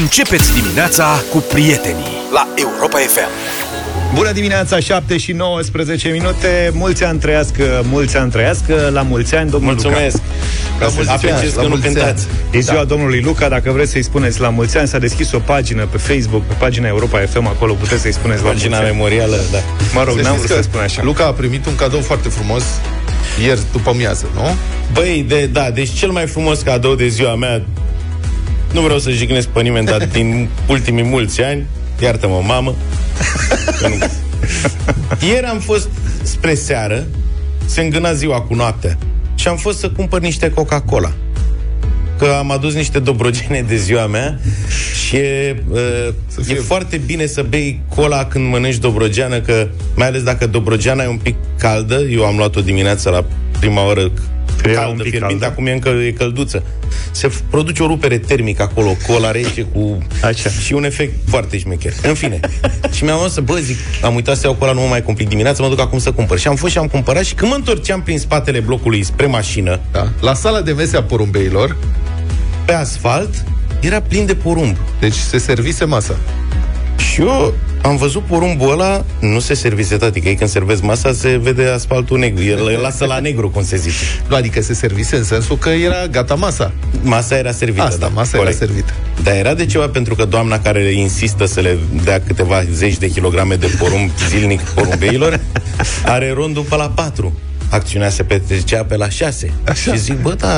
Începeți dimineața cu prietenii la Europa FM. Bună dimineața, 7 și 19 minute Mulți ani trăiască, mulți ani trăiască La mulți ani, domnul Mulțumesc. Luca Ca să apreciez că nu cântați. E ziua da. domnului Luca, dacă vreți să-i spuneți la mulți ani S-a deschis o pagină pe Facebook, pe pagina Europa FM Acolo puteți să-i spuneți la Pagina mulți ani memorială, da. Mă rog, Să n-am știți vrut că să spun așa Luca a primit un cadou foarte frumos ieri după amiază, nu? Băi, de, da, deci cel mai frumos cadou de ziua mea, nu vreau să jignesc pe nimeni, dar din ultimii mulți ani, iartă-mă, mamă, că nu... Ieri am fost spre seară, se îngâna ziua cu noaptea, și am fost să cumpăr niște Coca-Cola. Că am adus niște dobrogene de ziua mea și e, uh, fie- e foarte bine să bei cola când mănânci dobrogeană, că mai ales dacă dobrogeana e un pic caldă, eu am luat-o dimineața la prima oră Era un caldă, pic fierbinte, caldă. acum e încă e călduță. Se f- produce o rupere termică acolo, cola rece cu... Așa. Și un efect foarte șmecher. În fine. și mi-am zis să, bă, zic, am uitat să iau cola, nu mă mai complic dimineața, mă duc acum să cumpăr. Și am fost și am cumpărat și când mă întorceam prin spatele blocului spre mașină, Da. La sala de mese a porumbeilor, pe asfalt, era plin de porumb. deci se servise masa. Și eu am văzut porumbul ăla, nu se servise, tati, că ei când servezi masa se vede asfaltul negru. El îl lasă la negru, cum se zice. Nu, adică se servise în sensul că era gata masa. Masa era servită, Asta, da, masa corect. era servită. Dar era de ceva pentru că doamna care insistă să le dea câteva zeci de kilograme de porumb zilnic porumbeilor are rondul pe la 4. Acțiunea se petrecea pe la 6. Așa. Și zic, bă, da...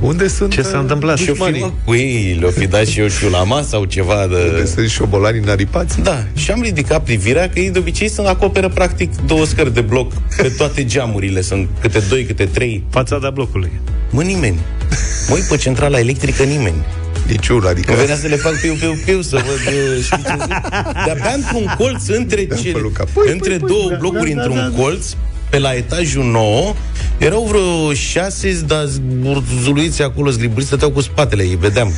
Unde sunt Ce s-a întâmplat? Și-o fi, mă, dușmanii? cu ei, le-o fi dat și eu știu la masă sau ceva de... Unde sunt șobolanii naripați? Da, și am ridicat privirea că ei de obicei sunt acoperă practic două scări de bloc pe toate geamurile, sunt câte doi, câte trei. Fațada blocului Mă, nimeni. Mă uit pe centrala electrică, nimeni. Niciuna, adică... Că venea să le fac piu, piu, piu, să văd, uh, știi ce zic? De-abia într-un colț, între, pe ce, Luca. Păi, între păi, păi, două da, blocuri, da, da, într-un da. colț, pe la etajul 9, erau vreo șase, dar zuluiți acolo, zgribuiți, stăteau cu spatele, îi vedeam.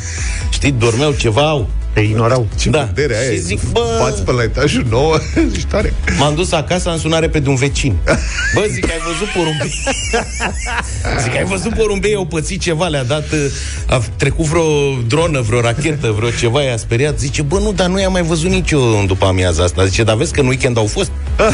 Știi, dormeau ceva, au. Te ignorau Ce Da. putere aia Și e. zic, bă- Bați pe la etajul 9, ești tare. M-am dus acasă, am sunat repede un vecin. Bă, zic, ai văzut porumbei? zic, ai văzut porumbei? Au pățit ceva, le-a dat... uh, A trecut vreo dronă, vreo rachetă, vreo ceva, i-a speriat. Zice, bă, nu, dar nu i-am mai văzut nici eu în după amiaza asta. Zice, dar vezi că în weekend au fost?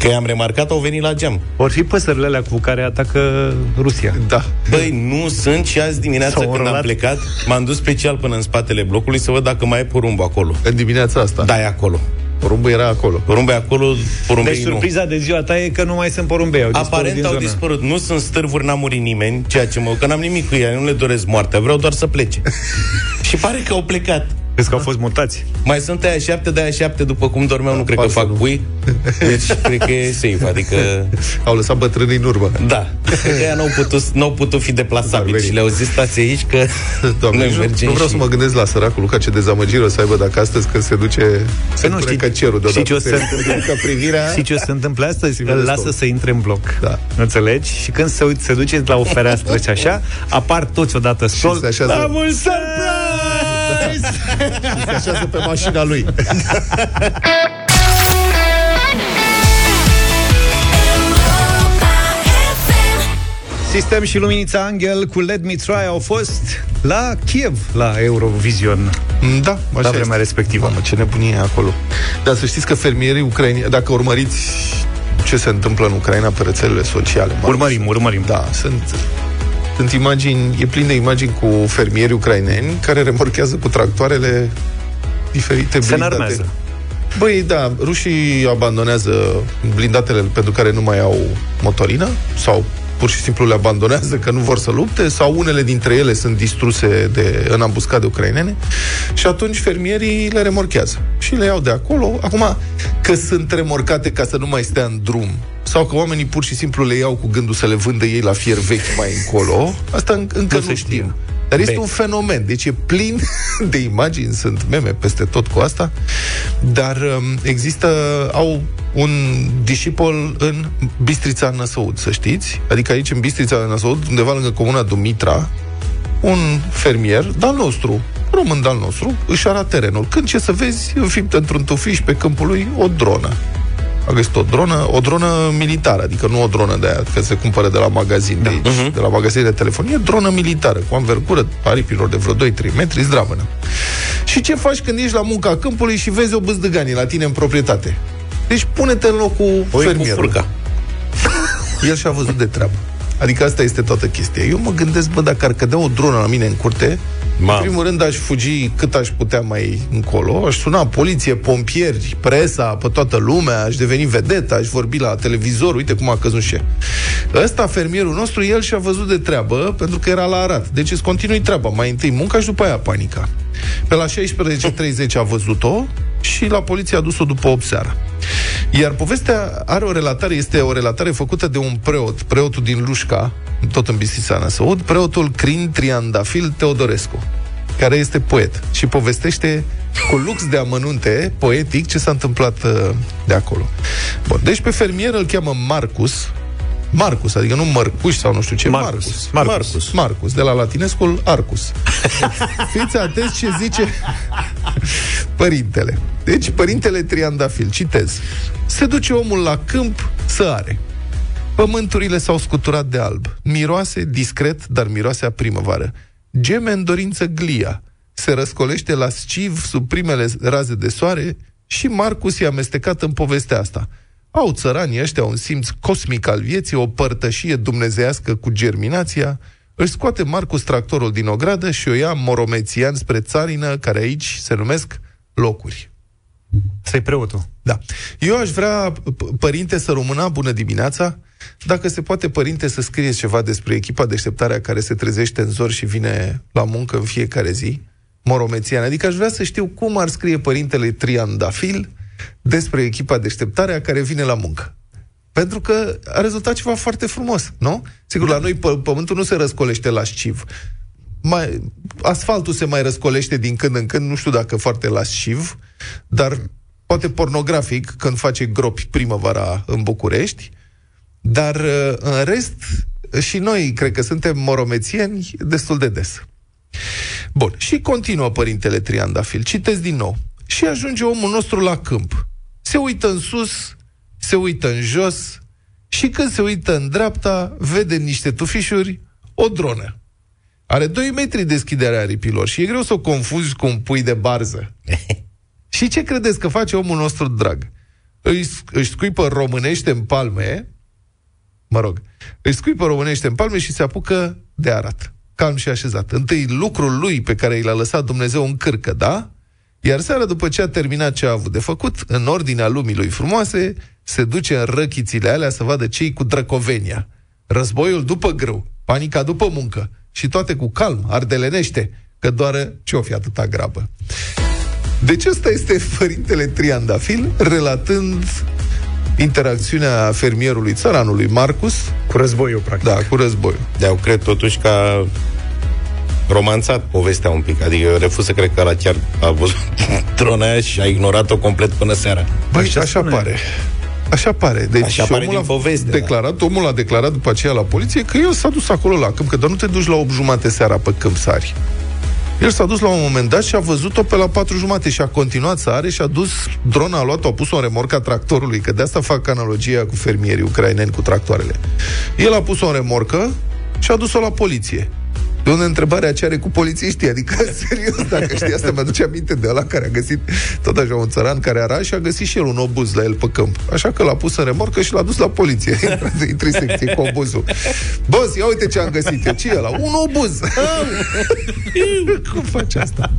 Că i-am remarcat, au venit la geam. Or fi păsările alea cu care atacă Rusia Da. Băi, nu sunt și azi dimineața S-au când am înrolat. plecat, m-am dus special până în spatele blocului să văd dacă mai e porumb acolo. În dimineața asta. Da, e acolo. Porumbul era acolo. Porumbul e acolo, porumbei Deci nu. surpriza de ziua ta e că nu mai sunt porumbei au dispărut Aparent din au zonă. dispărut. Nu sunt stârvuri, n-a murit nimeni, ceea ce mă... Că n-am nimic cu ei, nu le doresc moartea, vreau doar să plece. și pare că au plecat. Crezi că au fost mutați? Mai sunt aia șapte, de aia șapte, după cum dormeau, nu cred că Parcă fac nu. pui. Deci cred că e safe, adică... Au lăsat bătrânii în urmă. Da, cred că ea n-au putut, n-au putut fi deplasabili Barberi. și le-au zis stați aici că Doamne, noi nici nu, mergem nu vreau și... să mă gândesc la săracul Luca ce dezamăgire o să aibă dacă astăzi când se duce se nu știi- că cerul știi ce o să se întâmple că privirea Și ce o să se întâmple astăzi? vede Îl lasă stop. să intre în bloc. Da. Înțelegi? Și când se, uit- se duce la o fereastră și așa, apar toți odată sol. se așează. La mult surprise! se așează pe mașina lui. Sistem și Luminița Angel cu Let Me Try au fost la Kiev, la Eurovision. Da, așa La vremea este. respectivă. Mamă, ce nebunie e acolo. Dar să știți că fermierii ucraini, dacă urmăriți ce se întâmplă în Ucraina pe rețelele sociale, mă rog, Urmărim, urmărim. Da, sunt sunt imagini, e plin de imagini cu fermieri ucraineni care remorchează cu tractoarele diferite Se blindate. înarmează. Băi, da, rușii abandonează blindatele pentru care nu mai au motorină sau pur și simplu le abandonează că nu vor să lupte sau unele dintre ele sunt distruse de, în ambuscade ucrainene și atunci fermierii le remorchează și le iau de acolo. Acum, că sunt remorcate ca să nu mai stea în drum sau că oamenii pur și simplu le iau cu gândul să le vândă ei la fier vechi mai încolo, asta în- încă Nu nu, se știm. știe. Dar este Vechi. un fenomen, deci e plin de imagini, sunt meme peste tot cu asta, dar um, există, au un discipol în Bistrița Năsăud, să știți, adică aici în Bistrița Năsăud, undeva lângă comuna Dumitra, un fermier, de-al nostru, român de-al nostru, își ara terenul. Când ce să vezi, înfiptă într-un tufiș pe câmpul lui o dronă. A găsit o dronă, o dronă militară, adică nu o dronă de aia, că se cumpără de la magazin de aici, uh-huh. de la magazin de telefonie, dronă militară, cu anvergură aripilor de vreo 2-3 metri, zdravănă. Și ce faci când ești la munca câmpului și vezi o băzdăganie la tine în proprietate? Deci pune-te în locul Oi fermierului. cu furca. El și-a văzut de treabă. Adică asta este toată chestia. Eu mă gândesc, bă, dacă ar cădea o dronă la mine în curte, Mamă. în primul rând aș fugi cât aș putea mai încolo, aș suna poliție, pompieri, presa, pe toată lumea, aș deveni vedetă, aș vorbi la televizor, uite cum a căzut și el. Ăsta, fermierul nostru, el și-a văzut de treabă, pentru că era la Arat. Deci îți continui treaba. Mai întâi munca și după aia panica. Pe la 16.30 a văzut-o și la poliție a dus-o după 8 seara. Iar povestea are o relatare, este o relatare făcută de un preot, preotul din Lușca, tot în Bistrița Năsăud, preotul Crin Triandafil Teodorescu, care este poet și povestește cu lux de amănunte poetic ce s-a întâmplat uh, de acolo. Bun, deci pe fermier îl cheamă Marcus, Marcus, adică nu Mărcuș sau nu știu ce, Marcus. Marcus. Marcus. Marcus, Marcus de la latinescul Arcus. Fiți atenți ce zice părintele. Deci, părintele Triandafil, citez. Se duce omul la câmp să are. Pământurile s-au scuturat de alb. Miroase discret, dar miroase a primăvară. Geme în dorință glia. Se răscolește la sciv sub primele raze de soare și Marcus i-a amestecat în povestea asta. Au țăranii ăștia un simț cosmic al vieții, o părtășie dumnezeiască cu germinația. Își scoate Marcus tractorul din ogradă și o ia moromețian spre țarină, care aici se numesc locuri. Să-i preotul. Da. Eu aș vrea, p- părinte, să rămâna bună dimineața. Dacă se poate, părinte, să scrieți ceva despre echipa deșteptarea care se trezește în zor și vine la muncă în fiecare zi, moromețian. Adică aș vrea să știu cum ar scrie părintele Triandafil despre echipa deșteptarea care vine la muncă. Pentru că a rezultat ceva foarte frumos, nu? Sigur, la noi p- pământul nu se răscolește la șciv. Mai, asfaltul se mai răscolește din când în când, nu știu dacă foarte la șciv, dar poate pornografic când face gropi primăvara în București, dar uh, în rest și noi cred că suntem moromețieni destul de des. Bun, și continuă părintele Triandafil. Citesc din nou. Și ajunge omul nostru la câmp. Se uită în sus, se uită în jos și când se uită în dreapta, vede în niște tufișuri o dronă. Are 2 metri deschiderea aripilor și e greu să o confuzi cu un pui de barză. și ce credeți că face omul nostru drag? Își, își scuipă românește în palme, mă rog, își scuipă românește în palme și se apucă de arat. Calm și așezat. Întâi lucrul lui pe care i l-a lăsat Dumnezeu în cârcă, da? Iar seara, după ce a terminat ce a avut de făcut, în ordinea lumii lui frumoase, se duce în răchițile alea să vadă cei cu drăcovenia. Războiul după grâu, panica după muncă și toate cu calm, ardelenește, că doar ce-o fi atâta grabă. Deci ăsta este părintele Triandafil, relatând interacțiunea fermierului țăranului Marcus, Cu războiul, practic. da, cu războiul. Dar eu cred totuși că a romanțat povestea un pic. Adică eu refuz să cred că la chiar a văzut drona aia și a ignorat-o complet până seara. Băi, Așa așa, spune. pare. Așa pare. Deci Așa pare omul din a poveste, da. declarat, omul a declarat după aceea la poliție că el s-a dus acolo la câmp, că doar nu te duci la 8 jumate seara pe câmp sari. El s-a dus la un moment dat și a văzut-o pe la patru jumate și a continuat să are și a dus drona, a luat-o, a pus-o în remorca tractorului, că de asta fac analogia cu fermierii ucraineni cu tractoarele. El a pus-o în remorcă și a dus-o la poliție. De unde întrebarea ce are cu polițiștii, adică serios, dacă știi asta, mi-aduce aminte de ăla care a găsit tot așa un țăran care era și a găsit și el un obuz la el pe câmp. Așa că l-a pus în remorcă și l-a dus la poliție. Intri secție cu obuzul. Boss, ia uite ce am găsit eu. Ce e ăla? Un obuz. Cum faci asta?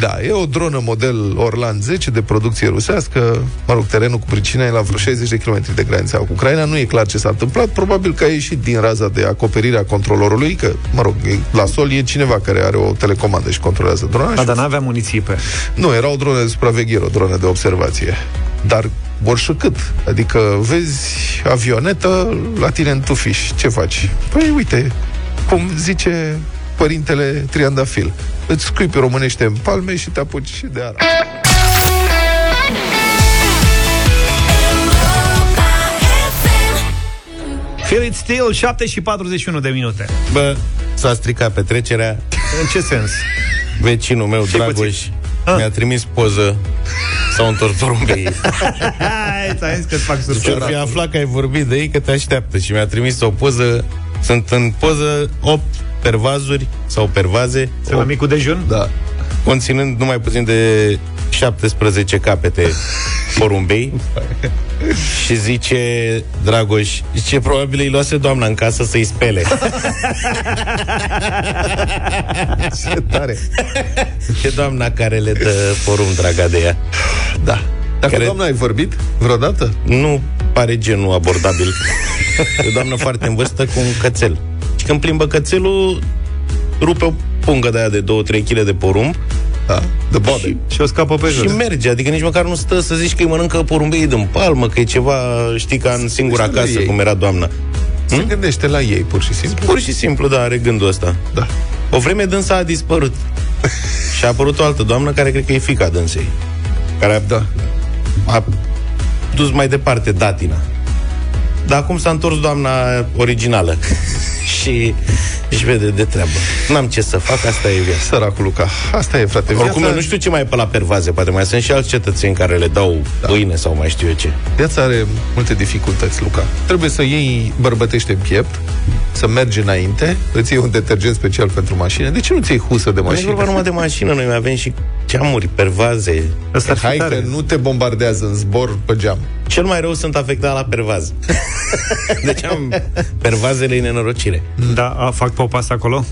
Da, e o dronă model Orlan 10 de producție rusească. Mă rog, terenul cu pricina e la vreo 60 de km de granița cu Ucraina. Nu e clar ce s-a întâmplat. Probabil că a ieșit din raza de acoperire a controlorului, că, mă rog, e- la sol e cineva care are o telecomandă și controlează drona. Da, și dar n-avea muniții pe... nu, era o dronă de supraveghere, o dronă de observație. Dar oricât. Adică vezi avionetă la tine în tufiș. Ce faci? Păi uite, cum zice părintele Triandafil. Îți scuipi românește în palme și te apuci și de ara. Feel it still, 7 și 41 de minute. Bă, s-a stricat petrecerea. În ce sens? Vecinul meu, Și Dragoș, puțin. Ah. mi-a trimis poză S-au întors porumbei. Hai, ți-am zis că-ți fac Deci surpriză. ori fi aflat că ai vorbit de ei, că te așteaptă. Și mi-a trimis o poză, sunt în poză 8 pervazuri sau pervaze, Se la micul dejun? Da. conținând numai puțin de 17 capete porumbei și zice Dragoș, zice probabil îi luase doamna în casă să-i spele. Ce tare. E doamna care le dă porumb, draga de ea. Da. Dacă Care- doamna ai vorbit vreodată? Nu pare genul abordabil. E o doamnă foarte în vârstă cu un cățel. Și când plimbă cățelul, rupe o pungă de aia de 2-3 kg de porumb Da. De bobe. Și o scapă pe și jos. merge. Adică nici măcar nu stă să zici că îi mănâncă porumbei din palmă, că e ceva, știi, ca în singura Este la casă, ei. cum era doamna. Se gândește la ei, pur și simplu. Pur și simplu, da, are gândul ăsta. Da. O vreme dânsa a dispărut. și a apărut o altă doamnă care cred că e fica dânsei. Care a, Da. a dus mai departe datina. Dar acum s-a întors doamna originală. și își vede de treabă. N-am ce să fac, asta e viața. Săracul Luca. Asta e, frate. Oricum, Viața, eu nu știu ce mai e pe la pervaze, poate mai sunt și alți cetățeni care le dau da. pâine sau mai știu eu ce. viața are multe dificultăți, Luca. Trebuie să iei bărbătește în piept, să mergi înainte, îți iei un detergent special pentru mașină. De ce nu ți iei husă de Nu e mașină? vorba numai de mașină, noi mai avem și geamuri, pervaze. Asta ar fi Hai tare. că nu te bombardează în zbor pe geam. Cel mai rău sunt afectat la pervaz. deci am pervazele în nenorocire. Da, a, fac popas acolo?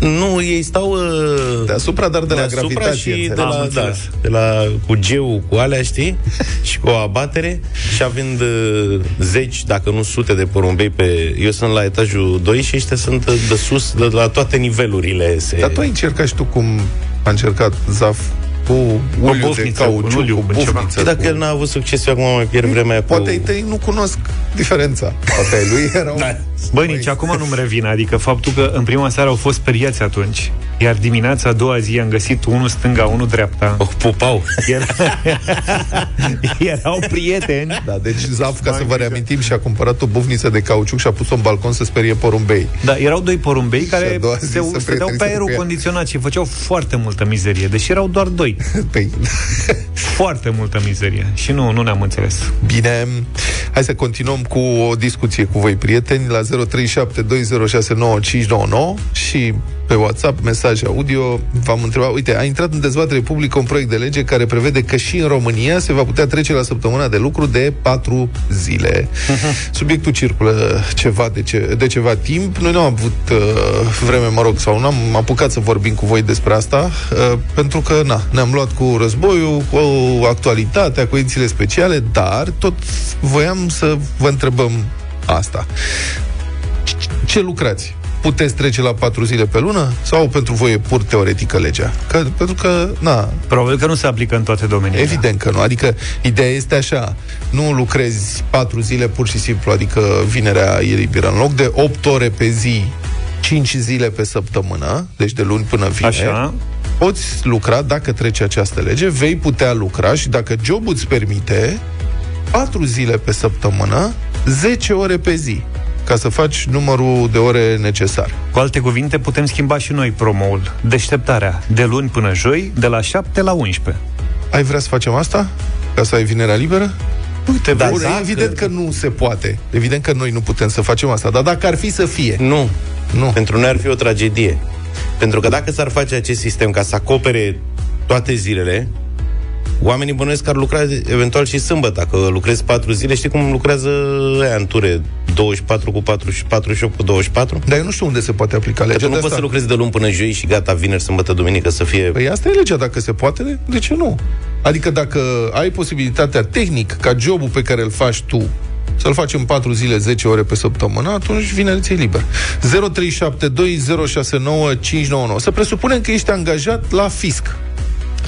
Nu, ei stau uh, Deasupra, dar de la deasupra gravitație. și de înțelegi? Am la, da, înțeles. de la cu geu, cu alea, știi? și cu o abatere și având uh, zeci, dacă nu sute de porumbei pe... Eu sunt la etajul 2 și ăștia sunt uh, de sus, de la toate nivelurile. Se... Dar tu ai încercat și tu cum a încercat Zaf cu uliu de bufniță, cu un cauciuc, uliu, cu cu ceva. bufniță. Păi dacă cu... el n-a avut succes, eu acum mai pierd vremea cu... Poate ai tăi nu cunosc diferența. Poate ai lui erau... Da. Băi, nici acum nu-mi revine, adică faptul că în prima seară au fost speriați atunci, iar dimineața a doua zi am găsit unul stânga, unul dreapta. O pupau. Era... Erau prieteni. Da, deci Zaf, ca Mai să vă mică. reamintim, și-a cumpărat o bufniță de cauciuc și a pus-o în balcon să sperie porumbei. Da, erau doi porumbei Și a care doua zi se, să stăteau prietenisează pe aerul cu ea. condiționat și făceau foarte multă mizerie, deși erau doar doi. Păi, Foarte multă mizerie. Și nu, nu ne-am înțeles. bine, hai să continuăm cu o discuție cu voi, prieteni, la 0372069599 și pe WhatsApp, mesaj audio, v-am întrebat, uite, a intrat în dezbatere publică un proiect de lege care prevede că și în România se va putea trece la săptămâna de lucru de patru zile. Subiectul circulă ceva de, ce, de ceva timp. Noi nu am avut uh, vreme, mă rog, sau nu am apucat să vorbim cu voi despre asta, uh, pentru că, na, ne-am luat cu războiul, cu actualitatea, cu edițiile speciale, dar tot voiam să vă întrebăm asta. Ce lucrați? Puteți trece la patru zile pe lună? Sau pentru voi e pur teoretică legea? Că, pentru că, na, Probabil că nu se aplică în toate domeniile. Evident că nu. Adică ideea este așa, nu lucrezi patru zile pur și simplu, adică vinerea e liberă. În loc de 8 ore pe zi, 5 zile pe săptămână, deci de luni până vineri, Așa. poți lucra, dacă trece această lege, vei putea lucra și dacă jobul îți permite, 4 zile pe săptămână, 10 ore pe zi ca să faci numărul de ore necesar. Cu alte cuvinte, putem schimba și noi promoul. Deșteptarea. De luni până joi, de la 7 la 11. Ai vrea să facem asta? Ca să ai vinerea liberă? Uite, Da, bun, dacă- evident că nu se poate. Evident că noi nu putem să facem asta. Dar dacă ar fi să fie, Nu. nu. Pentru noi ar fi o tragedie. Pentru că dacă s-ar face acest sistem ca să acopere toate zilele, oamenii bănuiesc că ar lucra eventual și sâmbătă. Dacă lucrezi 4 zile, știi cum lucrează aia în ture? 24 cu 4 și 48 cu 24? Dar eu nu știu unde se poate aplica Că legea tu nu de poți să asta. lucrezi de luni până joi și gata, vineri, sâmbătă, duminică să fie... Păi asta e legea, dacă se poate, de ce nu? Adică dacă ai posibilitatea tehnic ca jobul pe care îl faci tu să-l faci în 4 zile, 10 ore pe săptămână, atunci vineri ți liber. 0372069599. Să presupunem că ești angajat la fisc.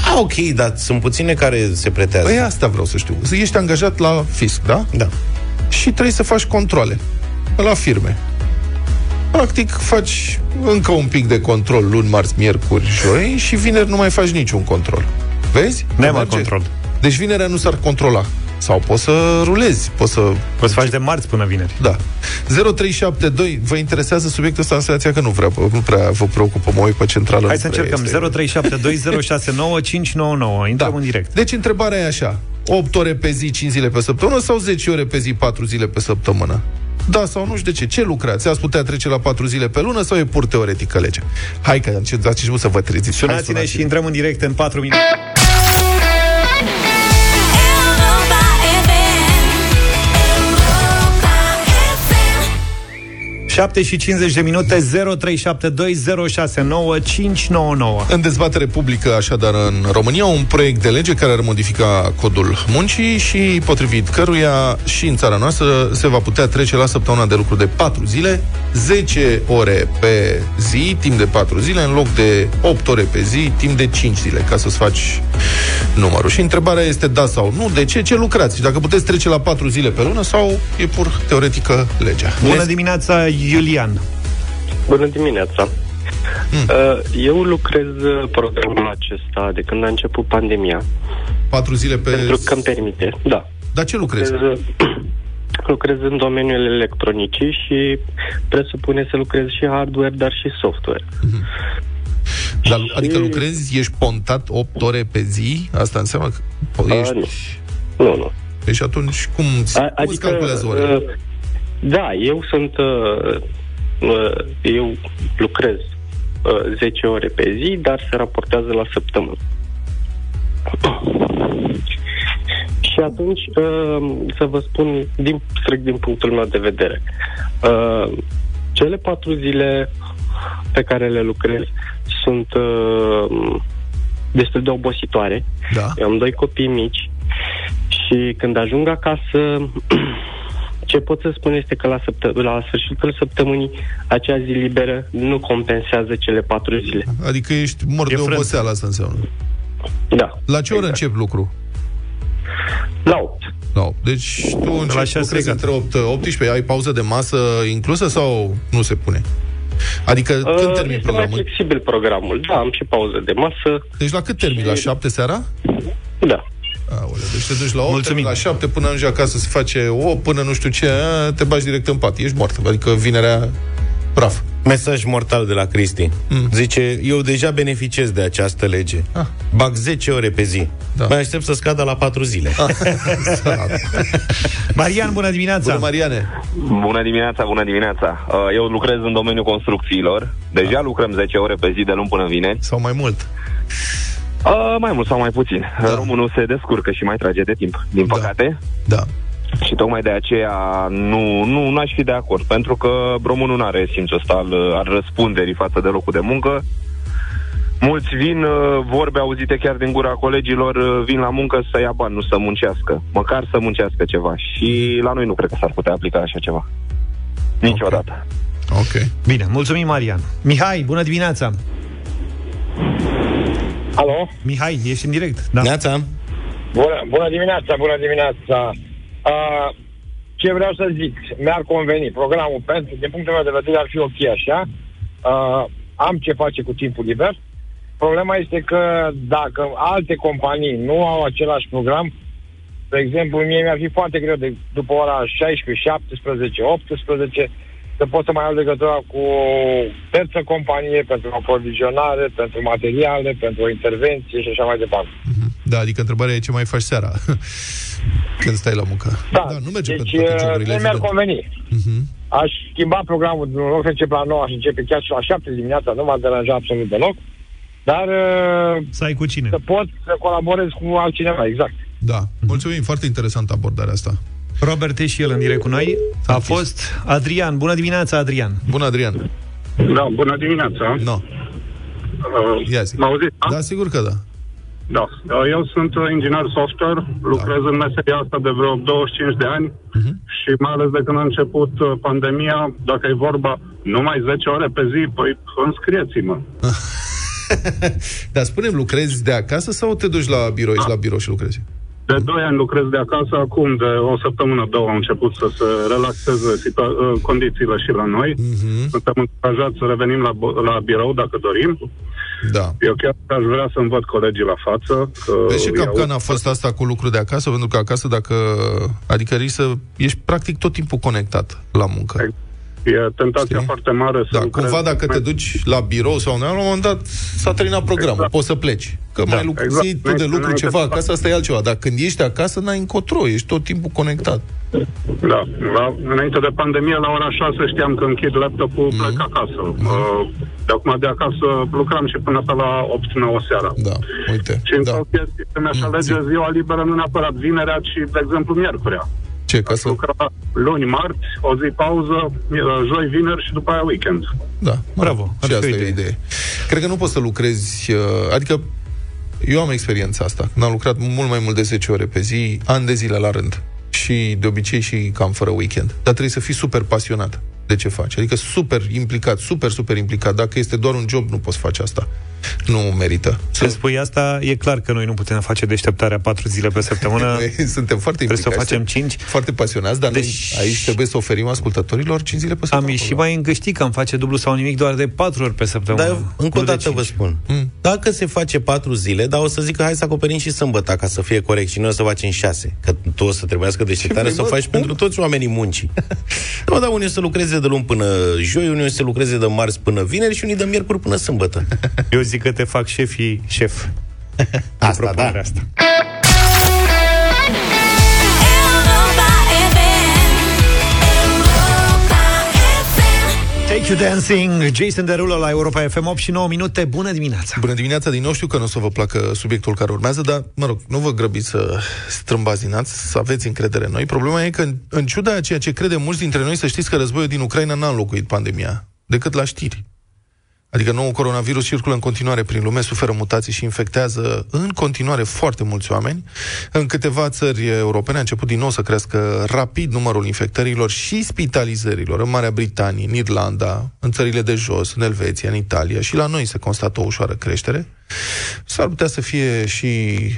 Ah, ok, dar sunt puține care se pretează. Păi asta vreau să știu. Ești angajat la fisc, da? Da. Și trebuie să faci controle la firme. Practic, faci încă un pic de control luni, marți, miercuri, joi și vineri nu mai faci niciun control. Vezi? Ne-am Merge. control. Deci vinerea nu s-ar controla. Sau poți să rulezi, poți să... Poți să faci de marți până vineri. Da. 0372, vă interesează subiectul ăsta în senzația că nu, vrea, nu prea vă preocupă, mă uit pe centrală. Hai să încercăm. 0372069599. Intrăm Da. în direct. Deci întrebarea e așa. 8 ore pe zi, 5 zile pe săptămână sau 10 ore pe zi, 4 zile pe săptămână? Da sau nu și de ce? Ce lucrați? Ați putea trece la 4 zile pe lună sau e pur teoretică legea? Hai că ați început să vă treziți. Hai, Sunați-ne și intrăm în direct în 4 minute. 7 și 50 de minute 0372069599. În dezbatere publică, așadar, în România, un proiect de lege care ar modifica codul muncii și potrivit căruia și în țara noastră se va putea trece la săptămâna de lucru de 4 zile, 10 ore pe zi, timp de 4 zile, în loc de 8 ore pe zi, timp de 5 zile, ca să-ți faci numărul. Și întrebarea este da sau nu, de ce, ce lucrați? Și dacă puteți trece la 4 zile pe lună sau e pur teoretică legea. Bună dimineața, Iulian. Bună dimineața! Uh, Eu lucrez uh, programul acesta de când a început pandemia, 4 zile pe... pentru că îmi permite. Da. Dar ce lucrezi? Lucrez, uh, lucrez în domeniul elektronicii și presupune să lucrez și hardware, dar și software. Dar, adică lucrezi, ești pontat 8 ore pe zi? Asta înseamnă că po- ești... Uh, nu. Nu, nu. Păi și atunci cum, A, cum îți calculează orele? uh, da, eu sunt... Uh, uh, eu lucrez uh, 10 ore pe zi, dar se raportează la săptămână. Și atunci, uh, să vă spun din, strict din punctul meu de vedere, uh, cele patru zile pe care le lucrez sunt uh, destul de obositoare. Da. Eu am doi copii mici și când ajung acasă, ce pot să spun este că la, săptă- la sfârșitul săptămânii acea zi liberă nu compensează cele patru zile. Adică ești mort E de frântă. oboseală, asta înseamnă. Da. La ce oră încep lucru? La 8. La 8. Deci tu începi, șase lucrezi gata. între 8 18, ai pauză de masă inclusă sau nu se pune? Adică când Uh, termin este mai programul? flexibil programul. Da, am și pauză de masă. Deci la cât termin? La 7 seara? Da. Aoleu, deci te duci la 8, Mulțumim. termin la 7, până ajungi acasă se face o, până nu știu ce, a, te bagi direct în pat, ești mort. Adică vinerea praf. Mesaj mortal de la Cristi. Mm. Zice, eu deja beneficiez de această lege. Ah. Bag 10 ore pe zi. Da. Da. Mai aștept să scadă la 4 zile. Ah. Marian, bună dimineața. Bună, Mariane. Bună dimineața, bună dimineața. Uh, Eu lucrez în domeniul construcțiilor. Deja Da. lucrăm 10 ore pe zi de luni până vineri. Sau mai mult. Uh, Mai mult sau mai puțin. Da. Românul se descurcă și mai trage de timp, din Da. păcate. Da. Și tocmai de aceea nu, nu n-aș fi de acord, pentru că românul nu are simțul ăsta al, al răspunderii față de locul de muncă. Mulți vin, uh, vorbe auzite chiar din gura colegilor, uh, vin la muncă să ia bani, nu să muncească. Măcar să muncească ceva. Și la noi nu cred că s-ar putea aplica așa ceva. Niciodată. Ok. Bine, mulțumim, Marian. Mihai, bună dimineața. Alo? Mihai, ești în direct. Da. Neața? Bună, bună dimineața, bună dimineața. Uh, ce vreau să zic, mi-ar conveni programul pentru, din punctul meu de vedere, ar fi ok așa. Uh, am ce face cu timpul liber. Problema este că dacă alte companii nu au același program, de exemplu, mie mi-ar fi foarte greu de după ora 16, 17, 18 să pot să mai am legătura cu o terță companie pentru aprovizionare, pentru materiale, pentru o intervenție și așa mai departe. Da, adică întrebarea e ce mai faci seara când stai la muncă. Da, da nu merge deci pe toate uh, joburile, nu mi-ar evident. conveni. Mhm. Aș schimba programul, în loc să încep la 9, aș începe chiar și la 7 dimineața, nu m-ar deranja absolut deloc, dar uh, Să ai cu cine. să pot să colaborez cu altcineva, exact. Da, mulțumim, foarte interesant abordarea asta. Robert e și el în direct cu noi. A fost Adrian. Bună dimineața, Adrian. Bună, Adrian. Da, bună dimineața. No. Uh, Ia zi. mă auziți? Da? Da, sigur că da. Da. Uh, Eu sunt uh, inginer software, lucrez în meseria asta de vreo 25 de ani Mhm. și mai ales de când a început uh, pandemia, dacă e vorba numai 10 ore pe zi, păi înscrieți-mă. Dar spune lucrezi de acasă sau te duci la birou, ești la birou și lucrezi? De 2 ani lucrez de acasă, acum de o săptămână, două au început să se relaxeze situa- uh, condițiile și la noi. Mhm. Suntem încurajați să revenim la, bo- la birou dacă dorim. Da. Eu chiar aș vrea să-mi văd colegii la față. Că Deci și îi capcana a aud- fost asta cu lucru de acasă, pentru că acasă dacă... Adică risc să... Ești practic tot timpul conectat la muncă. E tentația Știi? foarte mare să Da, lucrezi. cumva dacă te duci la birou sau undeva, la un moment dat s-a terminat programul, Exact. poți să pleci. Că mai lucrezi exact. exact. tu de lucru Înainte ceva să- acasă, asta e altceva. Dar când ești acasă, n-ai încotro, ești tot timpul conectat. Da, la, înainte de pandemie, la ora 6 știam că închid laptopul, Mhm. mm. plec acasă. Mm. Uh, de acum de acasă lucram și până pe la 8-9 seara. Da, uite. Și în Da. da. chestii, să mi-aș Mm, alege zi. ziua liberă, nu neapărat vinerea, ci, de exemplu, miercurea. Ce, ca să... Lucra luni, marți, o zi pauză, uh, joi, vineri și după aia weekend. Da, Bravo, ar Și fi o asta e idee. o idee. Cred că nu poți să lucrezi, uh, adică eu am experiența asta. Când am lucrat mult mai mult de 10 ore pe zi, ani de zile la rând. Și de obicei și cam fără weekend. Dar trebuie să fii super pasionat de ce faci. Adică super implicat, super, super implicat. Dacă este doar un job, nu poți face asta. Nu merită. Să spui asta, e clar că noi nu putem face deșteptarea patru zile pe săptămână. Noi suntem foarte Trebuie să o implicați, facem cinci. Foarte pasionați, dar Deci- deci... noi aici trebuie să oferim ascultătorilor 5 zile pe Am săptămână. ieșit mai îngăștit că am face dublu sau nimic doar de patru ori pe săptămână. Dar eu, încă o nu de dată vă cinci. spun. Mm. Dacă se face patru zile, dar o să zic că hai să acoperim și sâmbătă ca să fie corect și noi o să facem șase. Că tu o să trebuiască deșteptare Ce să o vrei, faci mă? pentru toți oamenii muncii. da, dar unii o să lucreze de luni până joi, unii o să lucreze de marți până vineri și unii de miercuri până sâmbătă. Eu zic că te fac șefii șef. Asta, da. Propunerea asta. Europa FM. Europa FM. Take You Dancing, Jason Derulo la Europa FM 8 și 9 minute. Bună dimineața! Bună dimineața, din nou știu că nu o să vă placă subiectul care urmează, dar, mă rog, nu vă grăbiți să strâmbazinați, să aveți încredere în noi. Problema e că, în, în ciuda a ceea ce crede mulți dintre noi, să știți că războiul din Ucraina n-a înlocuit pandemia, decât la știri. Adică nou coronavirus circulă în continuare prin lume, suferă mutații și infectează în continuare foarte mulți oameni. În câteva țări europene a început din nou să crească rapid numărul infectărilor și spitalizărilor. În Marea Britanie, în Irlanda, în țările de jos, în Elveția, în Italia și la noi se constată o ușoară creștere. S-ar putea să fie și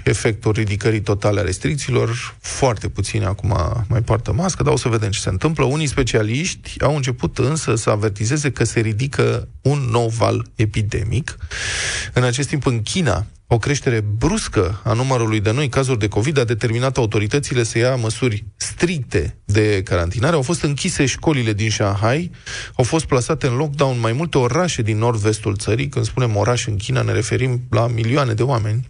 efectul ridicării totale a restricțiilor. Foarte puțini acum mai poartă mască, dar o să vedem ce se întâmplă. Unii specialiști au început însă să avertizeze că se ridică un nou val epidemic. În acest timp, în China, o creștere bruscă a numărului de noi cazuri de COVID a determinat autoritățile să ia măsuri stricte de carantinare. Au fost închise școlile din Shanghai, au fost plasate în lockdown mai multe orașe din nord-vestul țării. Când spunem oraș în China, ne referim la milioane de oameni.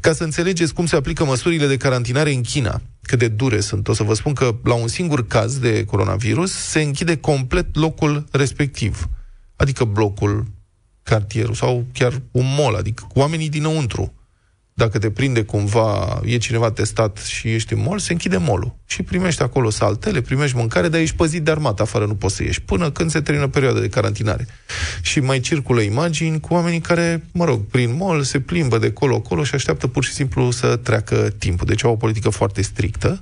Ca să înțelegeți cum se aplică măsurile de carantinare în China, cât de dure sunt, o să vă spun că la un singur caz de coronavirus se închide complet locul respectiv. Adică blocul, cartierul sau chiar un mall, adică cu oamenii dinăuntru. Dacă te prinde cumva, e cineva testat și ești în mall, se închide molul. Și primești acolo saltele, primești mâncare, dar ești păzit de armată, afară nu poți să ieși, până când se termină perioada de carantinare. Și mai circulă imagini cu oamenii care, mă rog, prin mall se plimbă de colo-colo și așteaptă pur și simplu să treacă timpul. Deci au o politică foarte strictă.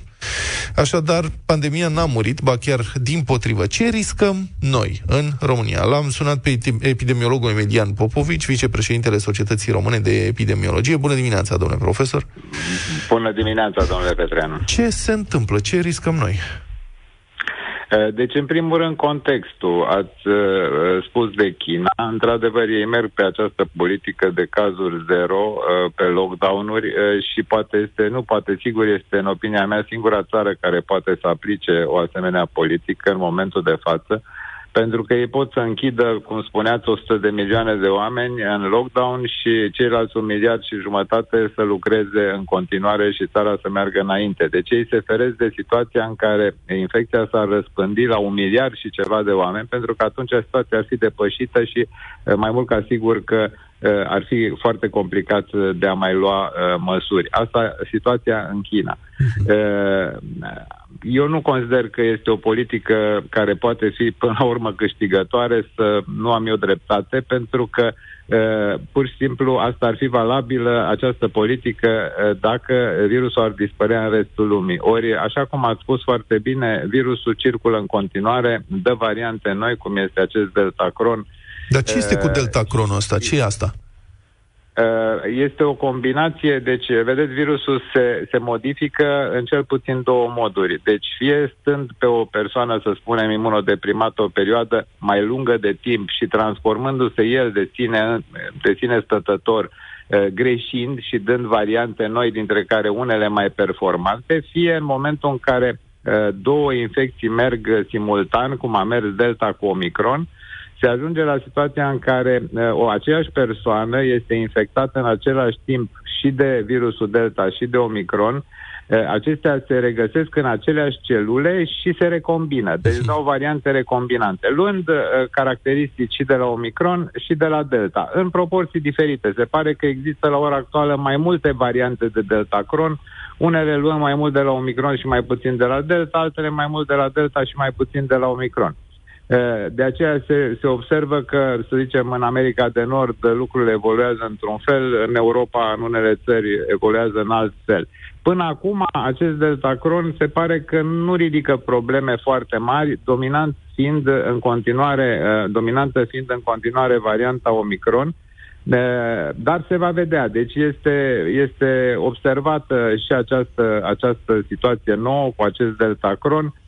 Așadar, pandemia n-a murit, ba chiar din potrivă. Ce riscăm noi în România? L-am sunat pe epidemiologul Emilian Popovici, vicepreședintele Societății Române de Epidemiologie. Bună dimineața, domnule profesor! Bună dimineața, domnule Petreanu. Ce se întâmplă? Ce riscăm noi? Deci, în primul rând, contextul. Ați uh, spus de China. Într-adevăr, ei merg pe această politică de cazuri zero, uh, pe lockdown-uri uh, și poate este, nu poate, sigur, este, în opinia mea, singura țară care poate să aplice o asemenea politică în momentul de față, pentru că ei pot să închidă, cum spuneați, 100 de milioane de oameni în lockdown și ceilalți un miliard și jumătate să lucreze în continuare și țara să meargă înainte. Deci ei se feresc de situația în care infecția s-ar răspândi la un miliard și ceva de oameni, pentru că atunci situația ar fi depășită și eh, mai mult ca sigur că eh, ar fi foarte complicat eh, de a mai lua uh, măsuri. Asta situația în China. Uh, eu nu consider că este o politică care poate fi până la urmă câștigătoare, să nu am eu dreptate, pentru că uh, pur și simplu asta ar fi valabilă, această politică, uh, dacă virusul ar dispărea în restul lumii. Ori, așa cum ați spus foarte bine, virusul circulă în continuare, dă variante noi, cum este acest Deltacron. Dar ce este cu Uh, Delta Cronul ăsta? Ce e asta? Uh, Este o combinație, deci, vedeți, virusul se, se modifică în cel puțin două moduri. Deci, fie stând pe o persoană, să spunem, imunodeprimată o perioadă mai lungă de timp și transformându-se el de sine, de sine stătător, uh, greșind și dând variante noi, dintre care unele mai performante, fie în momentul în care uh, două infecții merg simultan, cum a mers Delta cu Omicron, se ajunge la situația în care uh, o aceeași persoană este infectată în același timp și de virusul Delta și de Omicron, uh, acestea se regăsesc în aceleași celule și se recombină. Deci dau variante recombinante, luând uh, caracteristici și de la Omicron și de la Delta, în proporții diferite. Se pare că există la ora actuală mai multe variante de Delta Cron, unele luăm mai mult de la Omicron și mai puțin de la Delta, altele mai mult de la Delta și mai puțin de la Omicron. Eh, De aceea se, se observă că, să zicem, în America de Nord lucrurile evoluează într-un fel, în Europa, în unele țări, evoluează în alt fel. Până acum, acest deltacron se pare că nu ridică probleme foarte mari, dominant fiind în continuare, eh, dominantă fiind în continuare varianta Omicron, Eh, dar se va vedea. Deci este, este observată și această, această situație nouă cu acest deltacron Uh,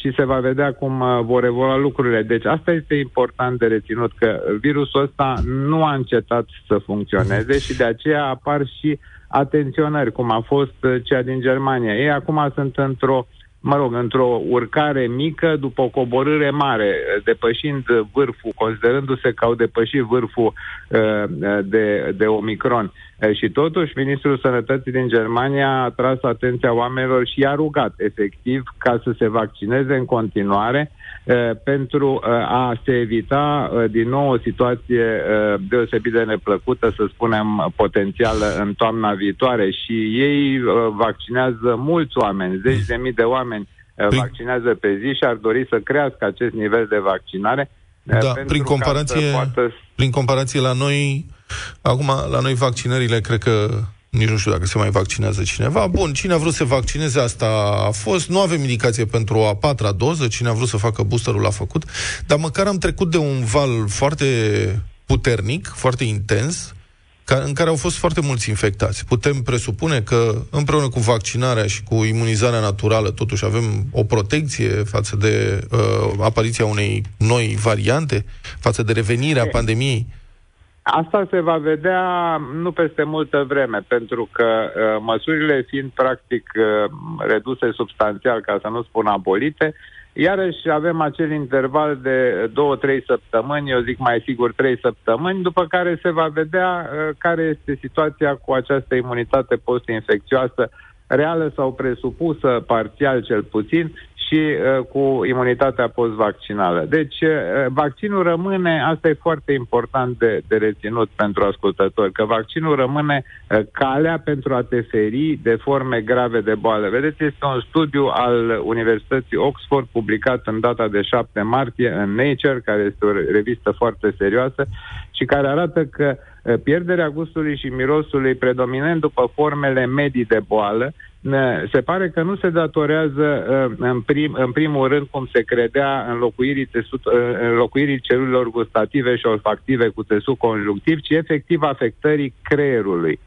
și se va vedea cum uh, vor evolua lucrurile. Deci asta este important de reținut, că virusul ăsta nu a încetat să funcționeze și de aceea apar și atenționări, cum a fost uh, cea din Germania. Ei acum sunt într-o mă rog, într-o urcare mică după o coborâre mare, depășind vârful, considerându-se că au depășit vârful uh, de, de Omicron. Uh, și totuși, Ministrul Sănătății din Germania a tras atenția oamenilor și i-a rugat, efectiv, ca să se vaccineze în continuare, uh, pentru uh, a se evita uh, din nou o situație uh, deosebit de neplăcută, să spunem, potențială în toamna viitoare. Și ei uh, vaccinează mulți oameni, zeci de mii de oameni uh, vaccinează pe zi și ar dori să crească acest nivel de vaccinare. uh, Da, pentru prin ca comparație, să poată prin comparație la noi, acum, la noi vaccinările, cred că nici nu știu dacă se mai vaccinează cineva. Bun, cine a vrut să se vaccineze, asta a fost. Nu avem indicație pentru a patra doză, cine a vrut să facă boosterul l-a făcut. Dar măcar am trecut de un val foarte puternic, foarte intens, ca, în care au fost foarte mulți infectați. Putem presupune că împreună cu vaccinarea și cu imunizarea naturală totuși avem o protecție față de uh, apariția unei noi variante, față de revenirea pandemiei. Asta se va vedea nu peste multă vreme, pentru că uh, măsurile fiind practic uh, reduse substanțial, ca să nu spun abolite, iarăși avem acel interval de două-trei săptămâni, eu zic mai sigur trei săptămâni, după care se va vedea uh, care este situația cu această imunitate post-infecțioasă reală sau presupusă, parțial cel puțin, și uh, cu imunitatea post-vaccinală. Deci, uh, vaccinul rămâne, asta e foarte important de, de reținut pentru ascultători, că vaccinul rămâne uh, calea pentru a te feri de forme grave de boală. Vedeți, este un studiu al Universității Oxford, publicat în data de 7 martie în Nature, care este o revistă foarte serioasă și care arată că uh, pierderea gustului și mirosului predominând după formele medii de boală, ne- se pare că nu se datorează uh, în, prim, în primul rând, cum se credea, înlocuirii, tesut, uh, înlocuirii celulelor gustative și olfactive cu tesut conjunctiv, ci efectiv afectării creierului.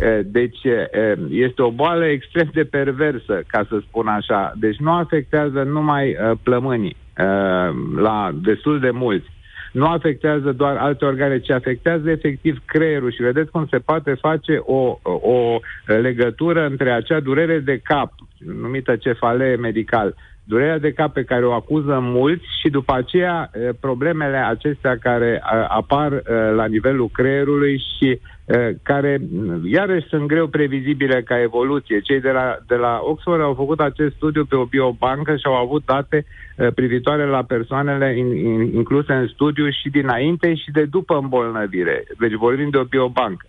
Uh, Deci uh, este o boală extrem de perversă, ca să spun așa. Deci nu afectează numai uh, plămânii, uh, la destul de mulți nu afectează doar alte organe, ci afectează efectiv creierul. Și vedeți cum se poate face o, o legătură între acea durere de cap, numită cefalee medical, durerea de cap pe care o acuză mulți și după aceea eh, problemele acestea care eh, apar eh, la nivelul creierului și eh, care mm, iarăși sunt greu previzibile ca evoluție. Cei de la, de la Oxford au făcut acest studiu pe o biobancă și au avut date eh, privitoare la persoanele in, in, incluse în studiu și dinainte și de după îmbolnăvire. Deci vorbim de o biobancă.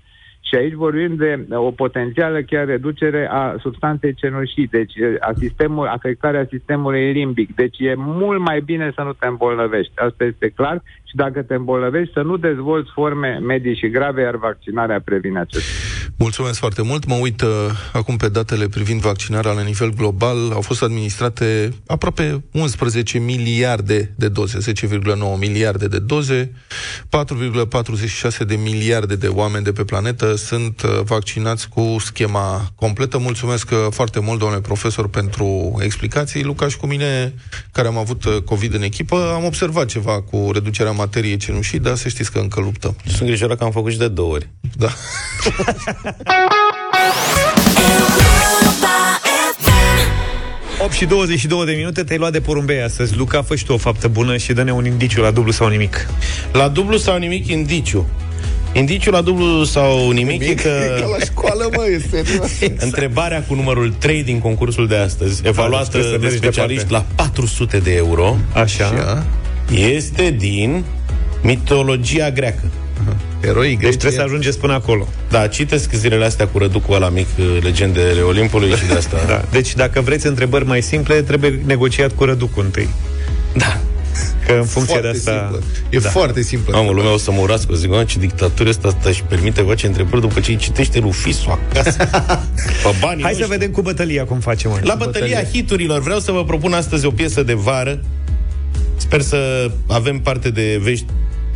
Și aici vorbim de o potențială chiar reducere a substanței cenușii, deci a sistemul, afectarea sistemului limbic. Deci e mult mai bine să nu te îmbolnăvești. Asta este clar. Și dacă te îmbolnăvești, să nu dezvolți forme medii și grave, iar vaccinarea previne acest. Mulțumesc foarte mult. Mă uit uh, acum pe datele privind vaccinarea la nivel global. Au fost administrate aproape 11 miliarde de doze, 10,9 miliarde de doze. 4,46 de miliarde de oameni de pe planetă sunt uh, vaccinați cu schema completă. Mulțumesc uh, foarte mult, domnule profesor, pentru explicații. Luca și cu mine, care am avut uh, COVID în echipă, am observat ceva cu reducerea materiei cenușii, dar să știți că încă luptăm. Sunt îngrijorat că am făcut și de două ori. Da. 8 și 22 de minute te-ai luat de porumbei astăzi. Luca, fă și tu o faptă bună și dă-ne un indiciu la dublu sau nimic. La dublu sau nimic, indiciu. Indiciul la dublu sau nimic, e că... E ca la școală, mă, e serios. Întrebarea cu numărul 3 din concursul de astăzi, deci evaluată trebuie să de mergi specialiști departe. la 400 de euro, Așa. Așa. este din mitologia greacă. Eroii Deci greci. trebuie să ajungeți până acolo. Da, citesc zilele astea cu răducul ăla mic, uh, legendele Olimpului și de asta. Da. Deci dacă vreți întrebări mai simple, trebuie negociat cu răducul întâi. da. Că în funcție foarte de asta... simplă. E Da. foarte simplă. Mamă, lumea o să mă urască, o zic, "Mă, ce dictatură asta, asta și permite face întrebări după ce îi citește lui Fisu acasă. Pe banii Hai să noștri. vedem cu bătălia cum facem. mă. La bătălia hiturilor vreau să vă propun astăzi o piesă de vară. Sper să avem parte de vești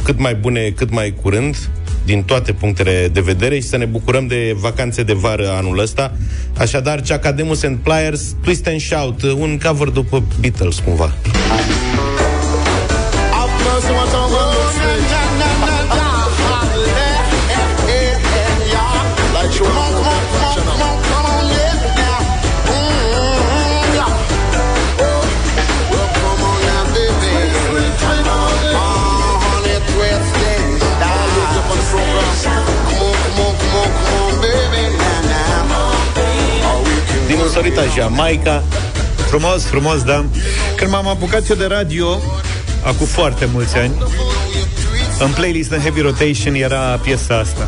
cât mai bune, cât mai curând, din toate punctele de vedere și să ne bucurăm de vacanțe de vară anul ăsta. Așadar, Ceacademus and Pliers, Twist and Shout, un cover după Beatles, cumva. Din însorita Jamaica, Frumos, frumos, da. Când m-am apucat eu de radio, acum foarte mulți ani, în playlist în Heavy Rotation era piesa asta.